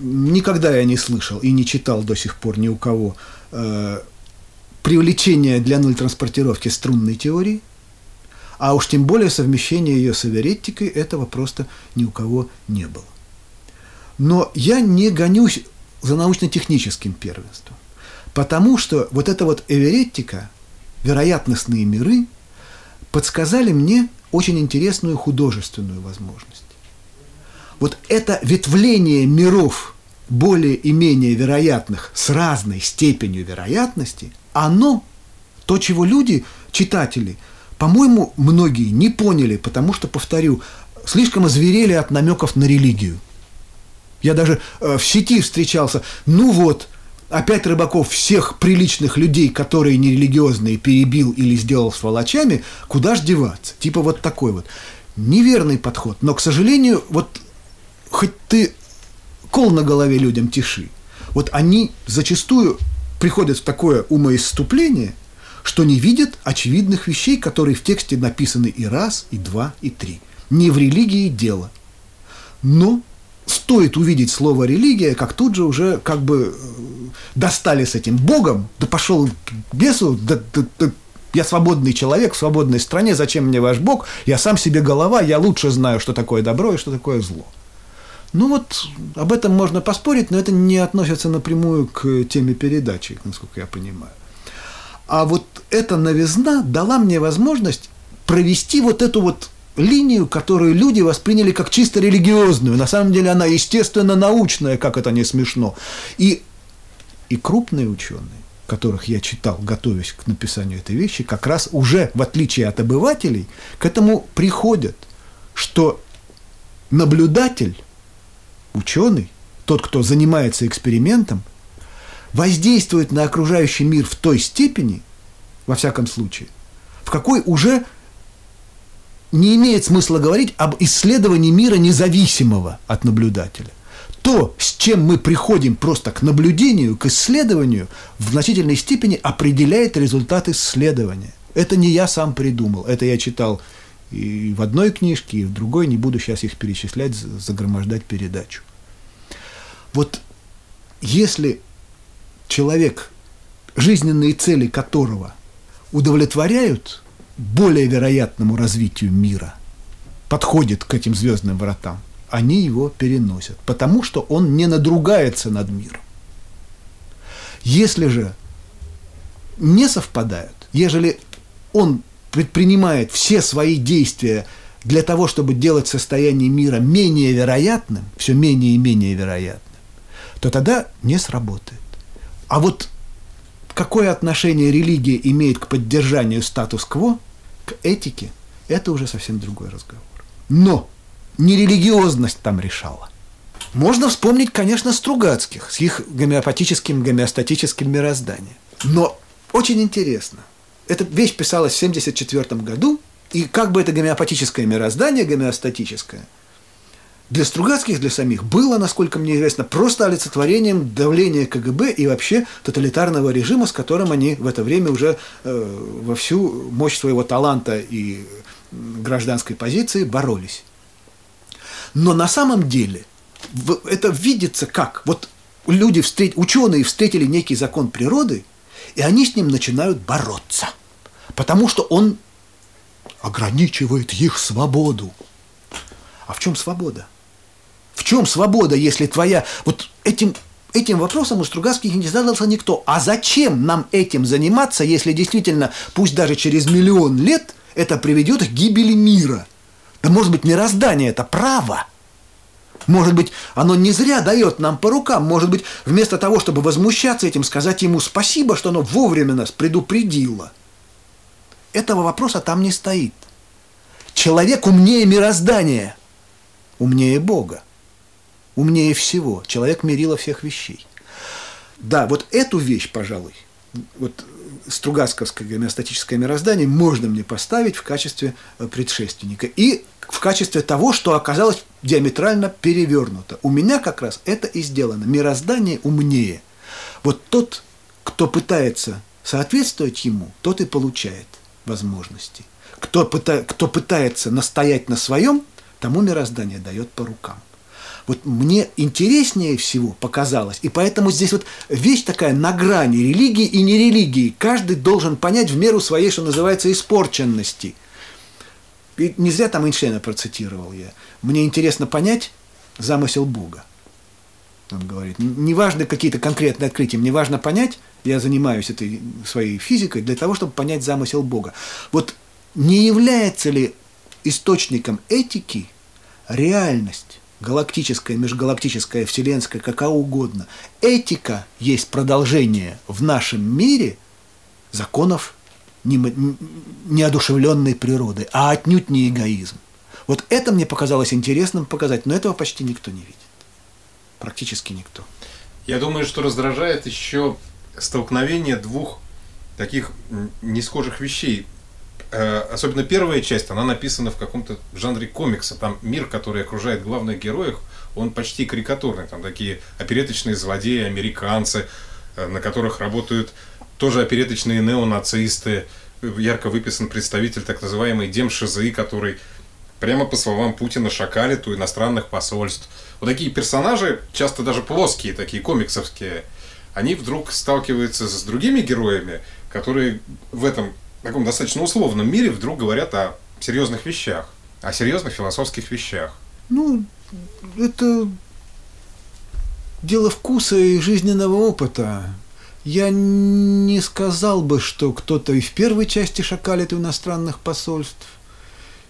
S3: никогда я не слышал и не читал до сих пор ни у кого привлечение для нуль транспортировки струнной теории, а уж тем более совмещение ее с эвереттикой, этого просто ни у кого не было. Но я не гонюсь за научно-техническим первенством, потому что вот эта вот эвереттика, вероятностные миры, подсказали мне очень интересную художественную возможность вот это ветвление миров более и менее вероятных с разной степенью вероятности, оно, то, чего люди, читатели, по-моему, многие не поняли, потому что, повторю, слишком озверели от намеков на религию. Я даже э, в сети встречался, ну вот, опять Рыбаков всех приличных людей, которые нерелигиозные, перебил или сделал сволочами, куда ж деваться? Типа вот такой вот. Неверный подход. Но, к сожалению, вот хоть ты кол на голове людям тиши, вот они зачастую приходят в такое умоиступление, что не видят очевидных вещей, которые в тексте написаны и раз, и два, и три. Не в религии дело. Но стоит увидеть слово религия, как тут же уже как бы э, достали с этим Богом, да пошел к бесу, да, да, да, я свободный человек в свободной стране, зачем мне ваш Бог? Я сам себе голова, я лучше знаю, что такое добро и что такое зло. Ну вот об этом можно поспорить, но это не относится напрямую к теме передачи, насколько я понимаю. А вот эта новизна дала мне возможность провести вот эту вот линию, которую люди восприняли как чисто религиозную. На самом деле она естественно научная, как это не смешно. И, и крупные ученые, которых я читал, готовясь к написанию этой вещи, как раз уже, в отличие от обывателей, к этому приходят, что наблюдатель ученый, тот, кто занимается экспериментом, воздействует на окружающий мир в той степени, во всяком случае, в какой уже не имеет смысла говорить об исследовании мира независимого от наблюдателя. То, с чем мы приходим просто к наблюдению, к исследованию, в значительной степени определяет результат исследования. Это не я сам придумал, это я читал и в одной книжке, и в другой, не буду сейчас их перечислять, загромождать передачу. Вот если человек, жизненные цели которого удовлетворяют более вероятному развитию мира, подходит к этим звездным вратам, они его переносят, потому что он не надругается над миром. Если же не совпадают, ежели он предпринимает все свои действия для того, чтобы делать состояние мира менее вероятным, все менее и менее вероятным, то тогда не сработает. А вот какое отношение религия имеет к поддержанию статус-кво, к этике, это уже совсем другой разговор. Но не религиозность там решала. Можно вспомнить, конечно, Стругацких с их гомеопатическим, гомеостатическим мирозданием. Но очень интересно. Эта вещь писалась в 1974 году, и как бы это гомеопатическое мироздание, гомеостатическое, для Стругацких, для самих, было, насколько мне известно, просто олицетворением давления КГБ и вообще тоталитарного режима, с которым они в это время уже э, во всю мощь своего таланта и гражданской позиции боролись. Но на самом деле это видится как? Вот люди, встреч... ученые встретили некий закон природы, и они с ним начинают бороться, потому что он ограничивает их свободу. А в чем свобода? В чем свобода, если твоя... Вот этим, этим вопросом у Стругацких не задался никто. А зачем нам этим заниматься, если действительно, пусть даже через миллион лет, это приведет к гибели мира? Да может быть, мироздание – это право. Может быть, оно не зря дает нам по рукам. Может быть, вместо того, чтобы возмущаться этим, сказать ему спасибо, что оно вовремя нас предупредило. Этого вопроса там не стоит. Человек умнее мироздания, умнее Бога умнее всего. Человек мерило всех вещей. Да, вот эту вещь, пожалуй, вот Стругацковское гомеостатическое мироздание можно мне поставить в качестве э, предшественника. И в качестве того, что оказалось диаметрально перевернуто. У меня как раз это и сделано. Мироздание умнее. Вот тот, кто пытается соответствовать ему, тот и получает возможности. Кто, пыта, кто пытается настоять на своем, тому мироздание дает по рукам вот мне интереснее всего показалось, и поэтому здесь вот вещь такая на грани религии и нерелигии. Каждый должен понять в меру своей, что называется, испорченности. И не зря там Эйнштейна процитировал я. Мне интересно понять замысел Бога. Он говорит, неважно какие-то конкретные открытия, мне важно понять, я занимаюсь этой своей физикой для того, чтобы понять замысел Бога. Вот не является ли источником этики реальность? Галактическая, межгалактическая, вселенская, какая угодно. Этика есть продолжение в нашем мире законов неодушевленной природы, а отнюдь не эгоизм. Вот это мне показалось интересным показать, но этого почти никто не видит. Практически никто.
S1: Я думаю, что раздражает еще столкновение двух таких несхожих вещей. Э, особенно первая часть, она написана в каком-то жанре комикса. Там мир, который окружает главных героев, он почти карикатурный. Там такие опереточные злодеи, американцы, э, на которых работают тоже опереточные неонацисты. Ярко выписан представитель так называемой демшизы, который прямо по словам Путина шакалит у иностранных посольств. Вот такие персонажи, часто даже плоские, такие комиксовские, они вдруг сталкиваются с другими героями, которые в этом таком достаточно условном мире вдруг говорят о серьезных вещах, о серьезных философских вещах.
S3: Ну, это дело вкуса и жизненного опыта. Я не сказал бы, что кто-то и в первой части шакалит у иностранных посольств.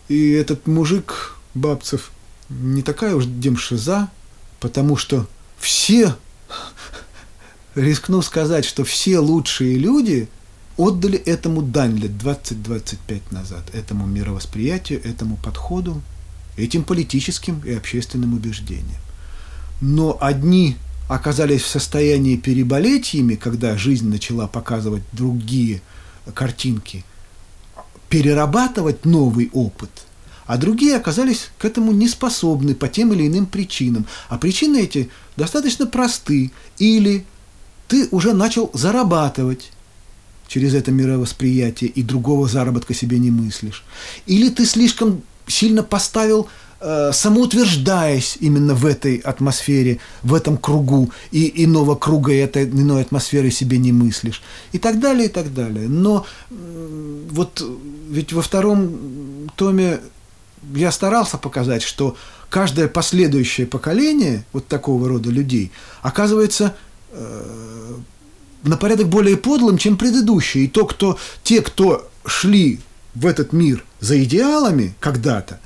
S3: И этот мужик, Бабцев, не такая уж демшиза, потому что все, рискну сказать, что все лучшие люди – отдали этому дань лет 20-25 назад, этому мировосприятию, этому подходу, этим политическим и общественным убеждениям. Но одни оказались в состоянии переболеть ими, когда жизнь начала показывать другие картинки, перерабатывать новый опыт, а другие оказались к этому не способны по тем или иным причинам. А причины эти достаточно просты. Или ты уже начал зарабатывать, через это мировосприятие и другого заработка себе не мыслишь. Или ты слишком сильно поставил, э, самоутверждаясь именно в этой атмосфере, в этом кругу, и иного круга и этой иной атмосферы себе не мыслишь. И так далее, и так далее. Но вот ведь во втором томе я старался показать, что каждое последующее поколение вот такого рода людей оказывается э, на порядок более подлым, чем предыдущие. И то, кто, те, кто шли в этот мир за идеалами когда-то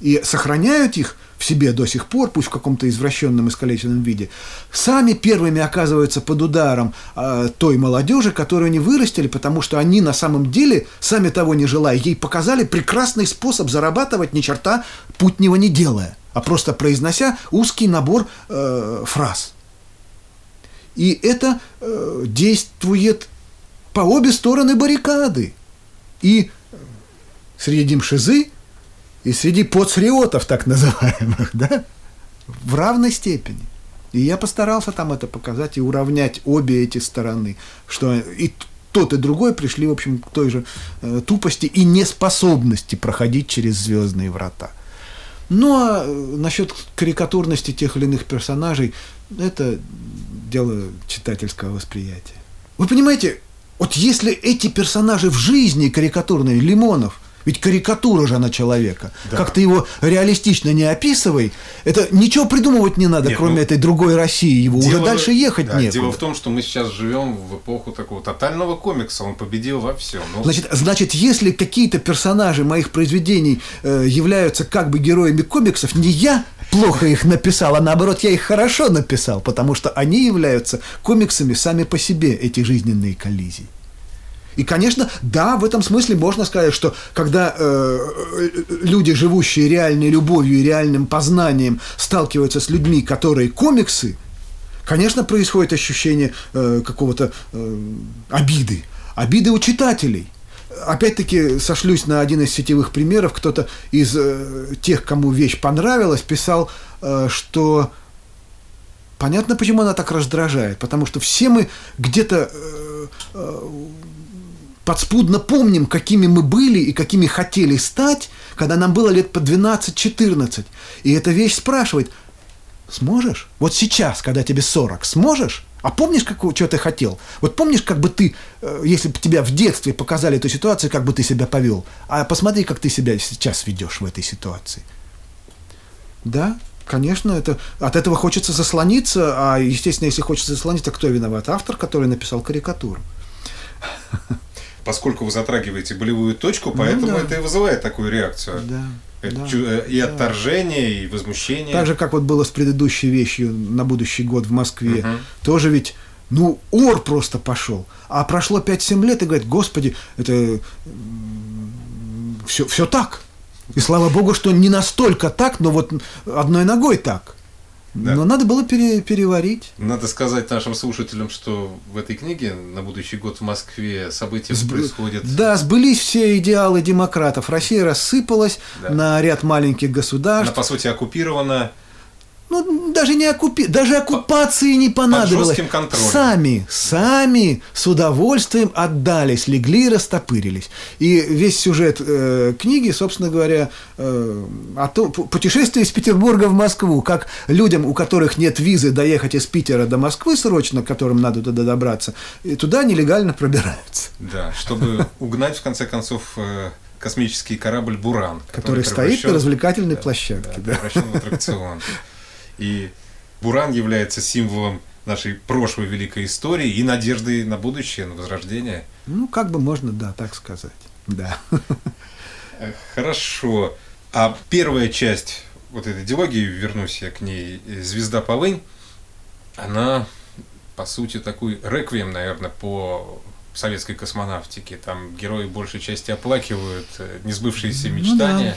S3: и сохраняют их в себе до сих пор, пусть в каком-то извращенном, искалеченном виде, сами первыми оказываются под ударом э, той молодежи, которую они вырастили, потому что они на самом деле, сами того не желая, ей показали прекрасный способ зарабатывать ни черта путнего не делая, а просто произнося узкий набор э, фраз. И это э, действует по обе стороны баррикады. И среди Димшизы, и среди подсриотов так называемых, да? в равной степени. И я постарался там это показать и уравнять обе эти стороны, что и тот и другой пришли, в общем, к той же э, тупости и неспособности проходить через звездные врата. Ну а э, насчет карикатурности тех или иных персонажей, это дело читательского восприятия. Вы понимаете, вот если эти персонажи в жизни карикатурные, Лимонов – ведь карикатура же она человека. Да. Как ты его реалистично не описывай, это ничего придумывать не надо, Нет, кроме ну, этой другой России. Его дело, уже дальше ехать да, некуда.
S1: Дело в том, что мы сейчас живем в эпоху такого тотального комикса. Он победил во всем.
S3: Ну... Значит, значит, если какие-то персонажи моих произведений э, являются как бы героями комиксов, не я плохо их написал, а наоборот, я их хорошо написал, потому что они являются комиксами сами по себе, эти жизненные коллизии. И, конечно, да, в этом смысле можно сказать, что когда э, люди, живущие реальной любовью и реальным познанием, сталкиваются с людьми, которые комиксы, конечно, происходит ощущение э, какого-то э, обиды, обиды у читателей. Опять-таки сошлюсь на один из сетевых примеров. Кто-то из э, тех, кому вещь понравилась, писал, э, что понятно, почему она так раздражает, потому что все мы где-то э, э, подспудно помним, какими мы были и какими хотели стать, когда нам было лет по 12-14. И эта вещь спрашивает, сможешь? Вот сейчас, когда тебе 40, сможешь? А помнишь, как, что ты хотел? Вот помнишь, как бы ты, э, если бы тебя в детстве показали эту ситуацию, как бы ты себя повел? А посмотри, как ты себя сейчас ведешь в этой ситуации. Да, конечно, это, от этого хочется заслониться, а, естественно, если хочется заслониться, кто виноват? Автор, который написал карикатуру
S1: поскольку вы затрагиваете болевую точку, ну поэтому ну, да. это и вызывает такую реакцию.
S3: Да.
S1: Да, э, и отторжение, и возмущение.
S3: Так же, как вот было с предыдущей вещью на будущий год в Москве. Угу. Тоже ведь, ну, ор просто пошел. А прошло 5-7 лет, и говорит, господи, это все, все так. И слава богу, что не настолько так, но вот одной ногой так. Да. Но надо было пере, переварить.
S1: Надо сказать нашим слушателям, что в этой книге на будущий год в Москве события Сб... происходят.
S3: Да, сбылись все идеалы демократов. Россия рассыпалась да. на ряд маленьких государств.
S1: Она, по сути, оккупирована
S3: ну, даже не оккупи... даже оккупации не понадобилось. Сами, сами с удовольствием отдались, легли и растопырились. И весь сюжет э, книги, собственно говоря, э, о том, путешествие из Петербурга в Москву, как людям, у которых нет визы, доехать из Питера до Москвы срочно, которым надо туда добраться, и туда нелегально пробираются.
S1: Да, чтобы угнать, в конце концов, э, космический корабль «Буран»,
S3: который, который стоит на развлекательной да, площадке.
S1: Да, да. превращен в аттракцион. И Буран является символом нашей прошлой великой истории и надежды на будущее, на возрождение.
S3: Ну, как бы можно, да, так сказать. Да.
S1: Э, хорошо. А первая часть вот этой диалогии, вернусь я к ней, «Звезда Полынь», она, по сути, такой реквием, наверное, по советской космонавтике. Там герои большей части оплакивают э, несбывшиеся мечтания. Ну, да.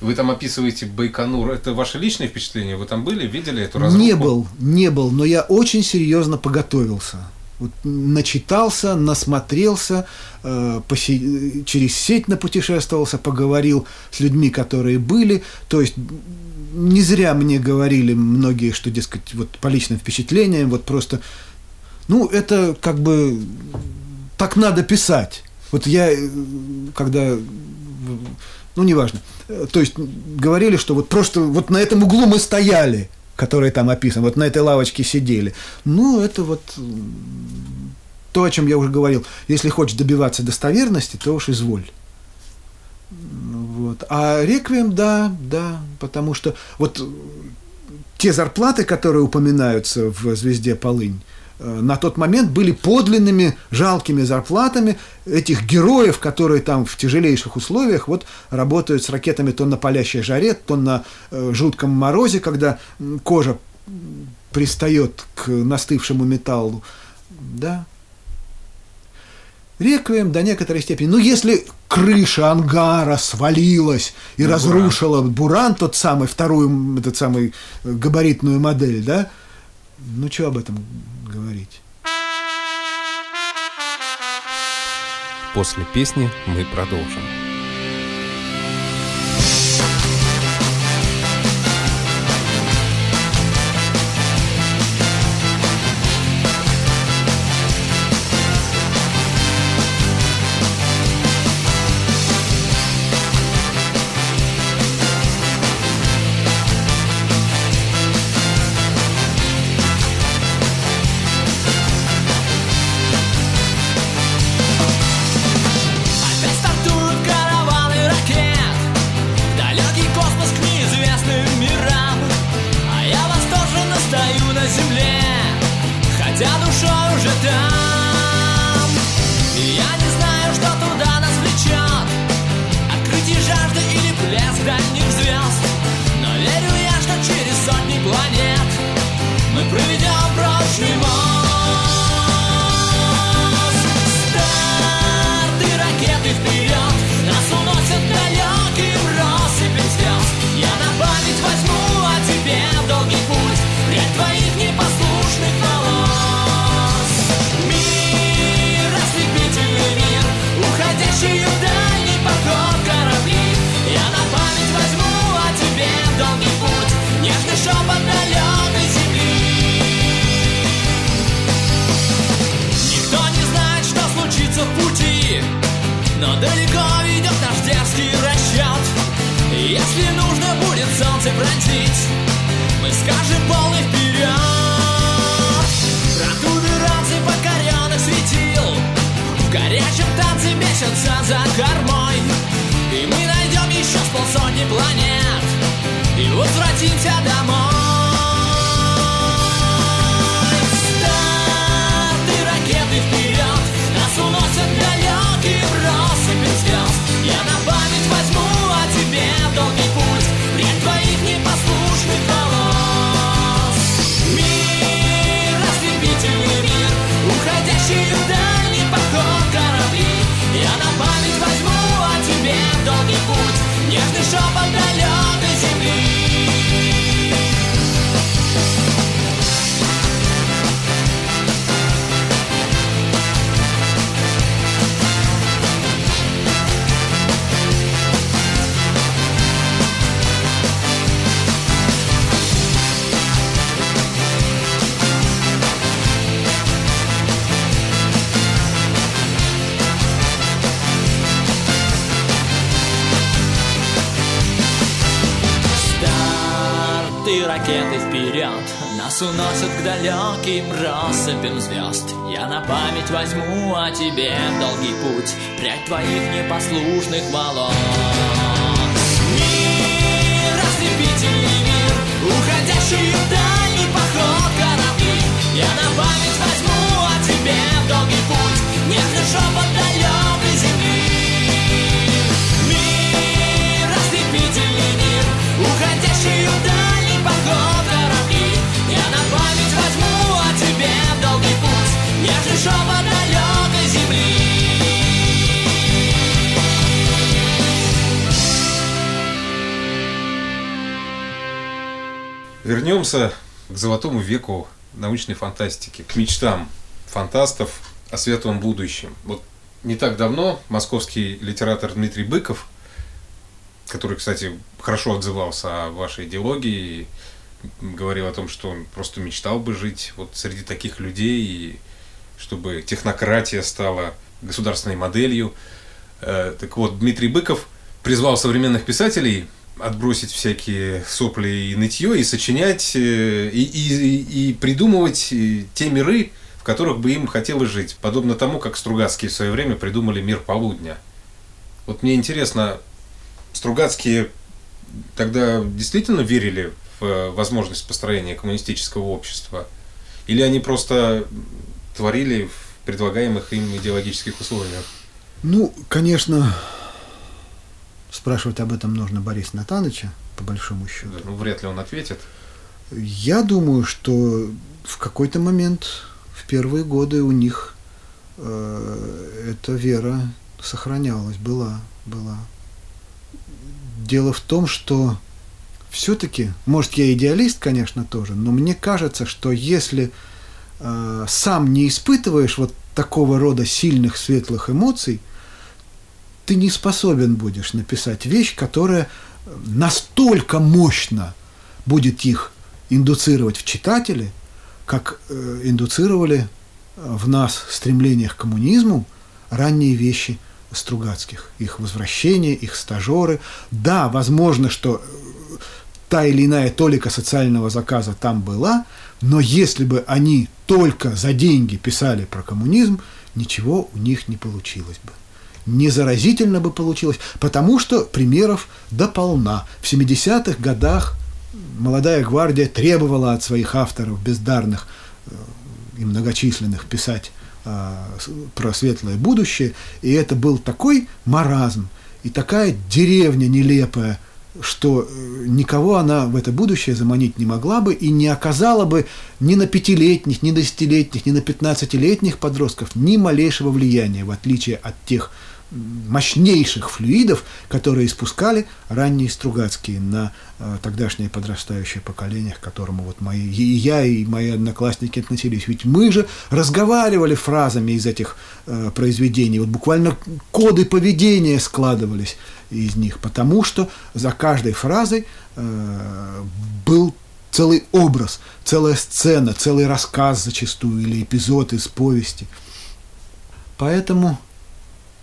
S1: Вы там описываете Байконур. Это ваше личное впечатление? Вы там были, видели эту разруху?
S3: Не был, не был, но я очень серьезно поготовился. Вот начитался, насмотрелся, э, поси... через сеть напутешествовался, поговорил с людьми, которые были. То есть не зря мне говорили многие, что, дескать, вот по личным впечатлениям, вот просто, ну, это как бы так надо писать. Вот я, э, когда ну, неважно. Э, то есть говорили, что вот просто вот на этом углу мы стояли, который там описан, вот на этой лавочке сидели. Ну, это вот то, о чем я уже говорил. Если хочешь добиваться достоверности, то уж изволь. Вот. А реквием, да, да, потому что вот те зарплаты, которые упоминаются в «Звезде Полынь», Э, на тот момент были подлинными жалкими зарплатами этих героев, которые там в тяжелейших условиях вот работают с ракетами то на палящей жаре, то на э, жутком морозе, когда кожа пристает к настывшему металлу. Да. Реквием до некоторой степени. Ну, если крыша ангара свалилась и ну, разрушила буран. буран, тот самый, вторую, этот самый э, габаритную модель, да, ну, что об этом говорить.
S1: После песни мы продолжим.
S6: Память возьму о тебе долгий путь Прядь твоих непослушных волос. Мир, ослепительный мир Уходящий в дальний поход корабли Я на память возьму о тебе долгий путь Нежный шепот далекой земли
S1: Вернемся к золотому веку научной фантастики, к мечтам фантастов о светлом будущем. Вот не так давно московский литератор Дмитрий Быков, который, кстати, хорошо отзывался о вашей идеологии, говорил о том, что он просто мечтал бы жить вот среди таких людей, и чтобы технократия стала государственной моделью. Э, Так вот, Дмитрий Быков призвал современных писателей отбросить всякие сопли и нытье и сочинять э, и, и- и придумывать э, те миры, в которых бы им хотелось жить, подобно тому, как Стругацкие в свое время придумали мир полудня. Вот мне интересно, Стругацкие тогда действительно верили в возможность построения коммунистического общества? Или они просто творили в предлагаемых им идеологических условиях?
S3: Ну, конечно, спрашивать об этом нужно Бориса Натановича, по большому счету.
S1: Ну, вряд ли он ответит.
S3: Я думаю, что в какой-то момент, в первые годы у них э, эта вера сохранялась, была, была. Дело в том, что все-таки, может, я идеалист, конечно, тоже, но мне кажется, что если э, сам не испытываешь вот такого рода сильных светлых эмоций, ты не способен будешь написать вещь, которая настолько мощно будет их индуцировать в читателе, как э, индуцировали в нас стремление к коммунизму ранние вещи Стругацких, их возвращение, их стажеры. Да, возможно, что э, та или иная толика социального заказа там была, но если бы они только за деньги писали про коммунизм, ничего у них не получилось бы. Не заразительно бы получилось, потому что примеров дополна. В 70-х годах молодая гвардия требовала от своих авторов бездарных э, и многочисленных писать а, про светлое будущее, и это был такой маразм и такая деревня нелепая, что э, никого она в это будущее заманить не могла бы и не оказала бы ни на пятилетних, ни на десятилетних, ни на пятнадцатилетних подростков ни малейшего влияния, в отличие от тех мощнейших флюидов, которые испускали ранние Стругацкие на э, тогдашнее подрастающее поколение, к которому вот мои, и я, и мои одноклассники относились. Ведь мы же разговаривали фразами из этих э, произведений, вот буквально коды поведения складывались из них, потому что за каждой фразой э, был целый образ, целая сцена, целый рассказ зачастую или эпизод из повести. Поэтому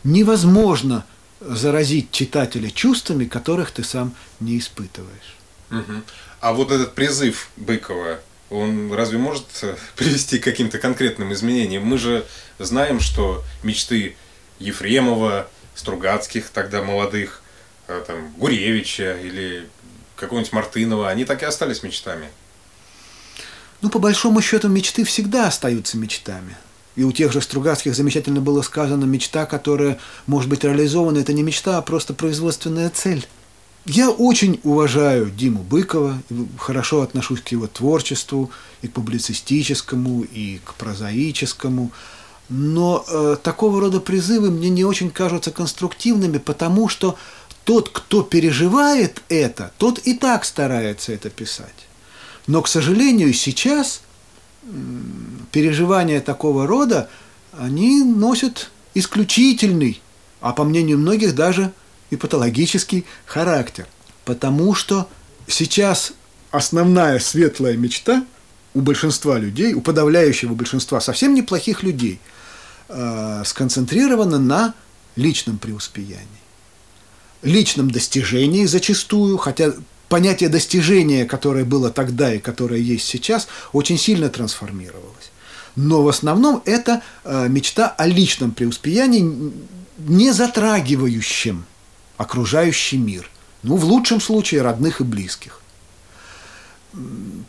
S3: невозможно заразить читателя чувствами, которых ты сам не испытываешь.
S1: Угу. А вот этот призыв Быкова, он разве может э, привести к каким-то конкретным изменениям? Мы же знаем, что мечты Ефремова, Стругацких, тогда молодых, э, там, Гуревича или какого-нибудь Мартынова, они так и остались мечтами.
S3: Ну, по большому счету, мечты всегда остаются мечтами. И у тех же Стругацких замечательно было сказано, мечта, которая может быть реализована, это не мечта, а просто производственная цель. Я очень уважаю Диму Быкова, хорошо отношусь к его творчеству, и к публицистическому, и к прозаическому, но э, такого рода призывы мне не очень кажутся конструктивными, потому что тот, кто переживает это, тот и так старается это писать. Но, к сожалению, сейчас переживания такого рода, они носят исключительный, а по мнению многих даже и патологический характер. Потому что сейчас основная светлая мечта у большинства людей, у подавляющего большинства совсем неплохих людей, э, сконцентрирована на личном преуспеянии. Личном достижении зачастую, хотя понятие достижения, которое было тогда и которое есть сейчас, очень сильно трансформировалось. Но в основном это э, мечта о личном преуспеянии, не затрагивающем окружающий мир. Ну, в лучшем случае родных и близких.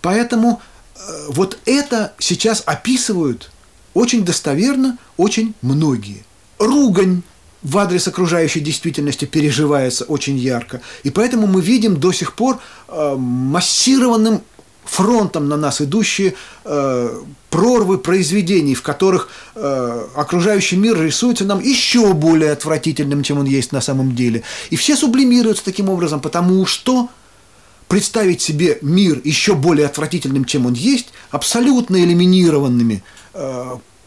S3: Поэтому э, вот это сейчас описывают очень достоверно, очень многие. Ругань в адрес окружающей действительности переживается очень ярко. И поэтому мы видим до сих пор э, массированным фронтом на нас идущие э, прорвы произведений, в которых э, окружающий мир рисуется нам еще более отвратительным, чем он есть на самом деле. И все сублимируются таким образом, потому что представить себе мир еще более отвратительным, чем он есть, абсолютно элиминированными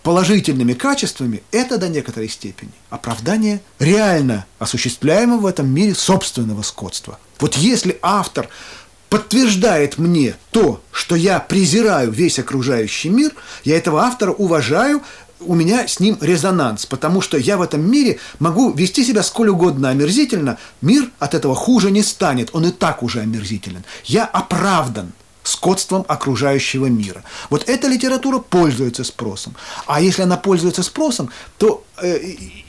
S3: положительными качествами, это до некоторой степени оправдание реально осуществляемого в этом мире собственного скотства. Вот если автор подтверждает мне то, что я презираю весь окружающий мир, я этого автора уважаю, у меня с ним резонанс, потому что я в этом мире могу вести себя сколь угодно омерзительно, мир от этого хуже не станет, он и так уже омерзителен. Я оправдан скотством окружающего мира. Вот эта литература пользуется спросом. А если она пользуется спросом, то э,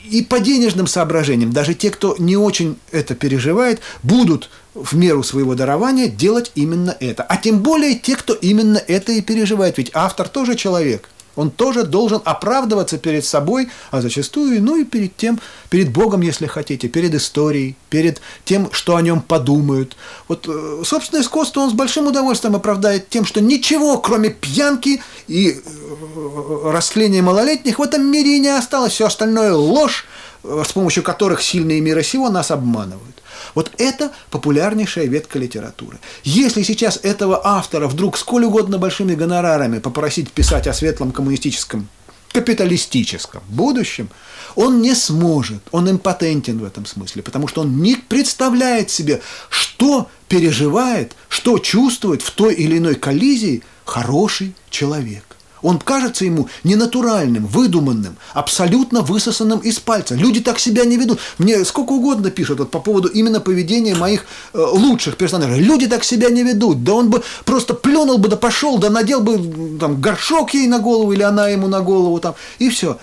S3: и по денежным соображениям, даже те, кто не очень это переживает, будут в меру своего дарования делать именно это. А тем более те, кто именно это и переживает. Ведь автор тоже человек – он тоже должен оправдываться перед собой, а зачастую, ну и перед тем, перед Богом, если хотите, перед историей, перед тем, что о нем подумают. Вот э, собственное искусство он с большим удовольствием оправдает тем, что ничего, кроме пьянки и э, растления малолетних, в этом мире и не осталось. Все остальное ложь, э, с помощью которых сильные мира сего нас обманывают. Вот это популярнейшая ветка литературы. Если сейчас этого автора вдруг сколь угодно большими гонорарами попросить писать о светлом коммунистическом, капиталистическом будущем, он не сможет, он импотентен в этом смысле, потому что он не представляет себе, что переживает, что чувствует в той или иной коллизии хороший человек. Он кажется ему ненатуральным, выдуманным, абсолютно высосанным из пальца. Люди так себя не ведут. Мне сколько угодно пишут вот, по поводу именно поведения моих э, лучших персонажей. Люди так себя не ведут. Да он бы просто плюнул бы, да пошел, да надел бы там, горшок ей на голову или она ему на голову. Там, и все.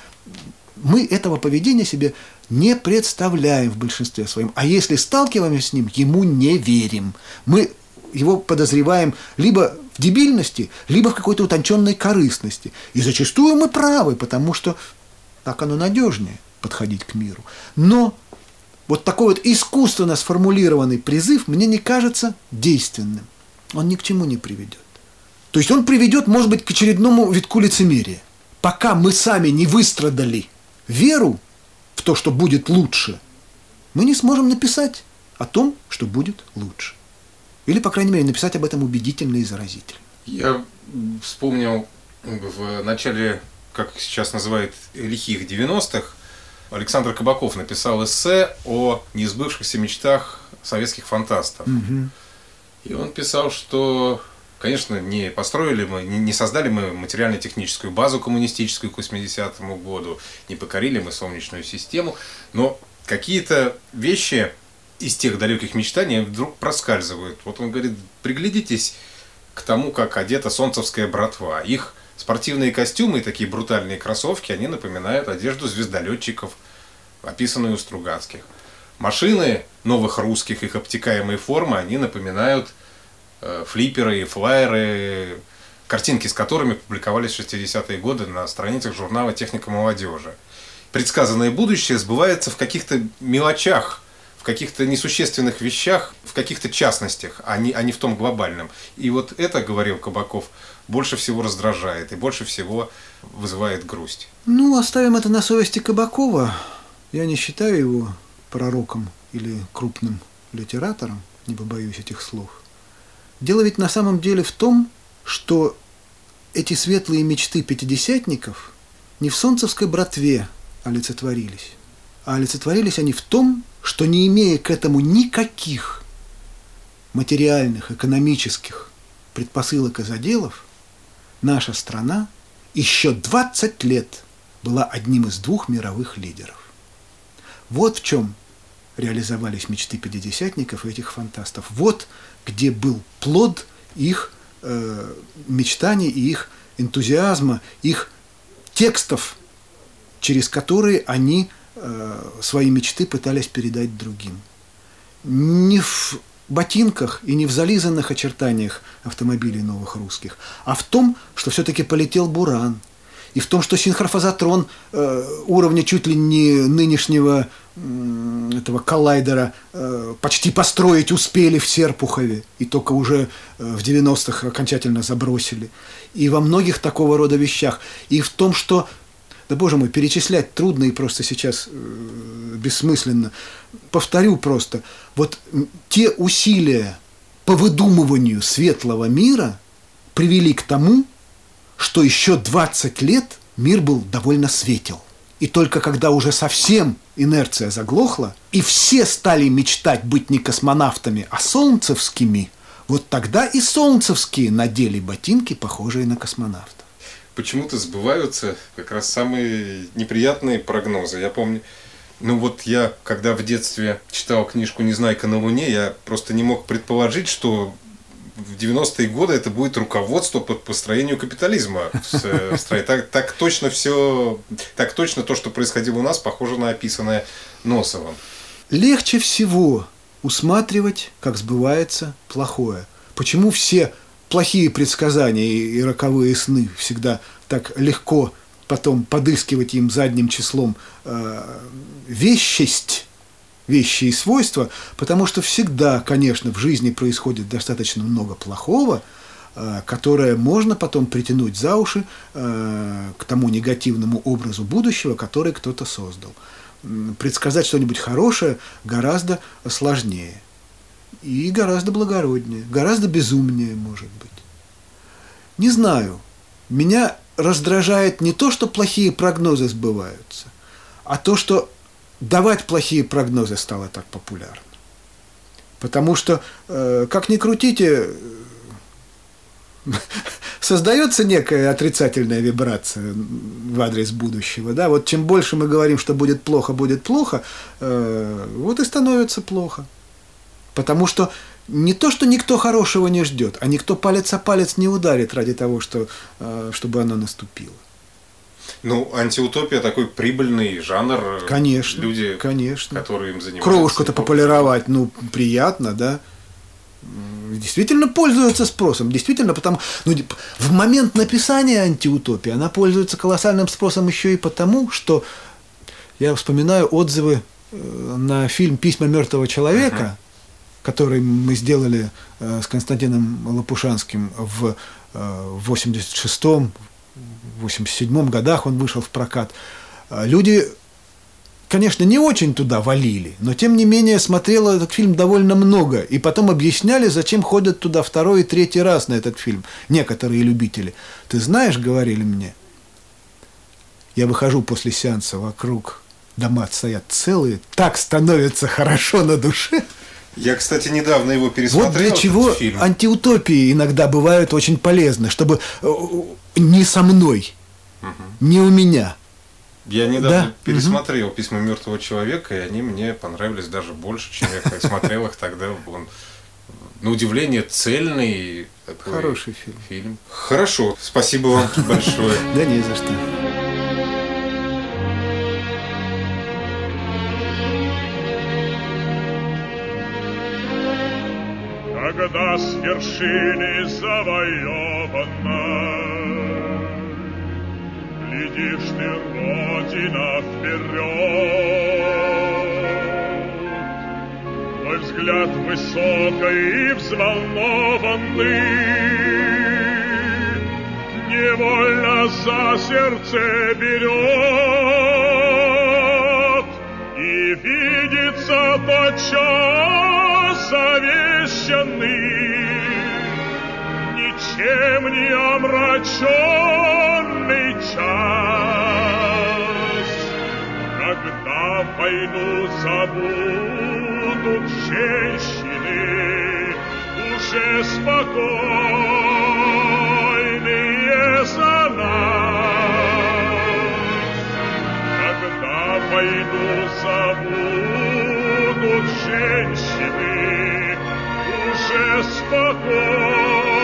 S3: Мы этого поведения себе не представляем в большинстве своем. А если сталкиваемся с ним, ему не верим. Мы его подозреваем либо в дебильности, либо в какой-то утонченной корыстности. И зачастую мы правы, потому что так оно надежнее подходить к миру. Но вот такой вот искусственно сформулированный призыв мне не кажется действенным. Он ни к чему не приведет. То есть он приведет, может быть, к очередному витку лицемерия. Пока мы сами не выстрадали веру в то, что будет лучше, мы не сможем написать о том, что будет лучше. Или, по крайней мере, написать об этом убедительно и заразительно.
S1: Я вспомнил в начале, как сейчас называют, лихих 90-х, Александр Кабаков написал эссе о несбывшихся мечтах советских фантастов. И он писал, что, конечно, не построили мы, не создали мы материально-техническую базу коммунистическую к 80-му году, не покорили мы Солнечную систему, но какие-то вещи из тех далеких мечтаний вдруг проскальзывают. Вот он говорит, приглядитесь к тому, как одета солнцевская братва. Их спортивные костюмы и такие брутальные кроссовки, они напоминают одежду звездолетчиков, описанную у Стругацких. Машины новых русских, их обтекаемые формы, они напоминают э, флиперы и флайеры, картинки с которыми публиковались в 60-е годы на страницах журнала «Техника молодежи». Предсказанное будущее сбывается в каких-то мелочах, в каких-то несущественных вещах, в каких-то частностях, а не, а не в том глобальном. И вот это, говорил Кабаков, больше всего раздражает и больше всего вызывает грусть.
S3: Ну, оставим это на совести Кабакова. Я не считаю его пророком или крупным литератором, не побоюсь этих слов. Дело ведь на самом деле в том, что эти светлые мечты пятидесятников не в солнцевской братве олицетворились, а олицетворились они в том, что не имея к этому никаких материальных, экономических предпосылок и заделов, наша страна еще 20 лет была одним из двух мировых лидеров. Вот в чем реализовались мечты пятидесятников и этих фантастов. Вот где был плод их э, мечтаний и их энтузиазма, их текстов, через которые они свои мечты пытались передать другим. Не в ботинках и не в зализанных очертаниях автомобилей новых русских, а в том, что все-таки полетел буран, и в том, что синхрофазотрон э, уровня чуть ли не нынешнего м, этого коллайдера э, почти построить успели в Серпухове, и только уже э, в 90-х окончательно забросили. И во многих такого рода вещах. И в том, что да боже мой, перечислять трудно и просто сейчас э, бессмысленно. Повторю просто, вот те усилия по выдумыванию светлого мира привели к тому, что еще 20 лет мир был довольно светел. И только когда уже совсем инерция заглохла, и все стали мечтать быть не космонавтами, а солнцевскими, вот тогда и солнцевские надели ботинки, похожие на космонавтов.
S1: Почему-то сбываются как раз самые неприятные прогнозы. Я помню, ну вот я, когда в детстве читал книжку «Незнайка на Луне», я просто не мог предположить, что в 90-е годы это будет руководство по построению капитализма с- в стране. Так, так точно все, так точно то, что происходило у нас, похоже на описанное Носовым.
S3: Легче всего усматривать, как сбывается плохое. Почему все плохие предсказания и, роковые сны всегда так легко потом подыскивать им задним числом э, вещесть, вещи и свойства, потому что всегда, конечно, в жизни происходит достаточно много плохого, э, которое можно потом притянуть за уши э, к тому негативному образу будущего, который кто-то создал. Предсказать что-нибудь хорошее гораздо сложнее и гораздо благороднее, гораздо безумнее, может быть. Не знаю. Меня раздражает не то, что плохие прогнозы сбываются, а то, что давать плохие прогнозы стало так популярно. Потому что, э, как ни крутите, создается некая отрицательная вибрация в адрес будущего. Да? Вот чем больше мы говорим, что будет плохо, будет плохо, э, вот и становится плохо. Потому что не то, что никто хорошего не ждет, а никто палец о палец не ударит ради того, что, э, чтобы оно наступило.
S1: Ну, антиутопия такой прибыльный жанр.
S3: Конечно,
S1: Люди,
S3: конечно.
S1: которые им занимаются.
S3: Кровушку-то популярировать, ну, приятно, да? Действительно пользуется спросом, действительно, потому, ну, в момент написания антиутопии она пользуется колоссальным спросом еще и потому, что я вспоминаю отзывы э, на фильм «Письма мертвого человека», который мы сделали э, с Константином Лопушанским в 86-м, 87-м годах он вышел в прокат. Э, люди конечно, не очень туда валили, но тем не менее смотрело этот фильм довольно много. И потом объясняли, зачем ходят туда второй и третий раз на этот фильм некоторые любители. Ты знаешь, говорили мне, я выхожу после сеанса вокруг, дома стоят целые, так становится хорошо на душе.
S1: Я, кстати, недавно его пересмотрел.
S3: Вот для чего
S1: фильм.
S3: антиутопии иногда бывают очень полезны, чтобы э, не со мной, угу. не у меня,
S1: я недавно да? пересмотрел угу. письма мертвого человека, и они мне понравились даже больше, чем я смотрел их тогда. Он, на удивление, цельный
S3: такой Хороший фильм.
S1: фильм. Хорошо, спасибо вам большое.
S3: Да не за что.
S7: Когда с вершины завоевана глядишь ты, Родина, вперед. Твой взгляд высокий и взволнованный, Невольно за сердце берет, И видится тотчас завещанный, Ничем не омраченный час, когда войну забудут женщины, уже спокойные за нас. Когда войну забудут женщины, спокойные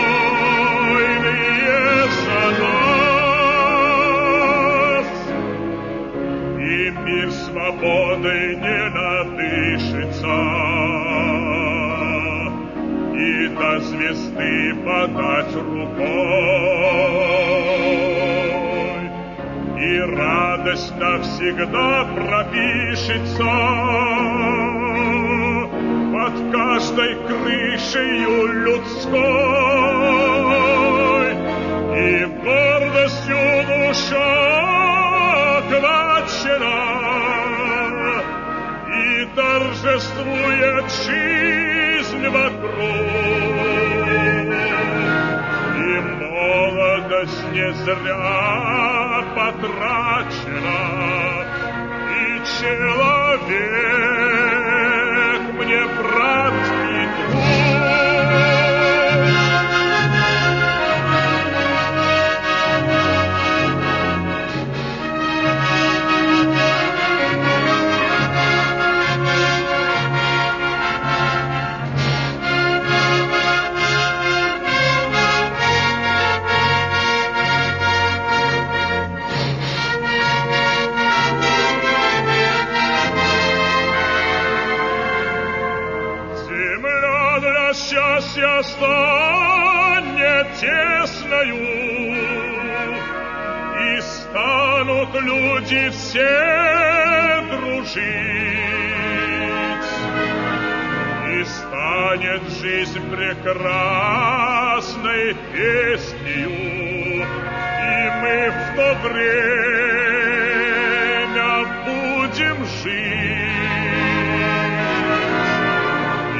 S7: нас. И мир свободы не надышится, И до звезды подать рукой, И радость навсегда пропишется под каждой крышею людской, и гордостью душа охвачена, и торжествует жизнь вокруг. И молодость не зря потрачена, и человек мне люди все дружить. И станет жизнь прекрасной песнею, И мы в то время будем жить.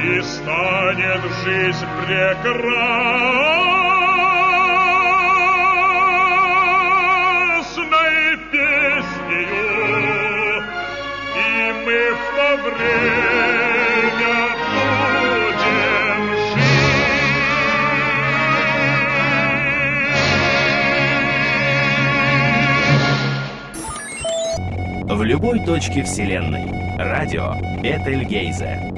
S7: И станет жизнь прекрасной
S8: В любой точке Вселенной. Радио Бетельгейзе.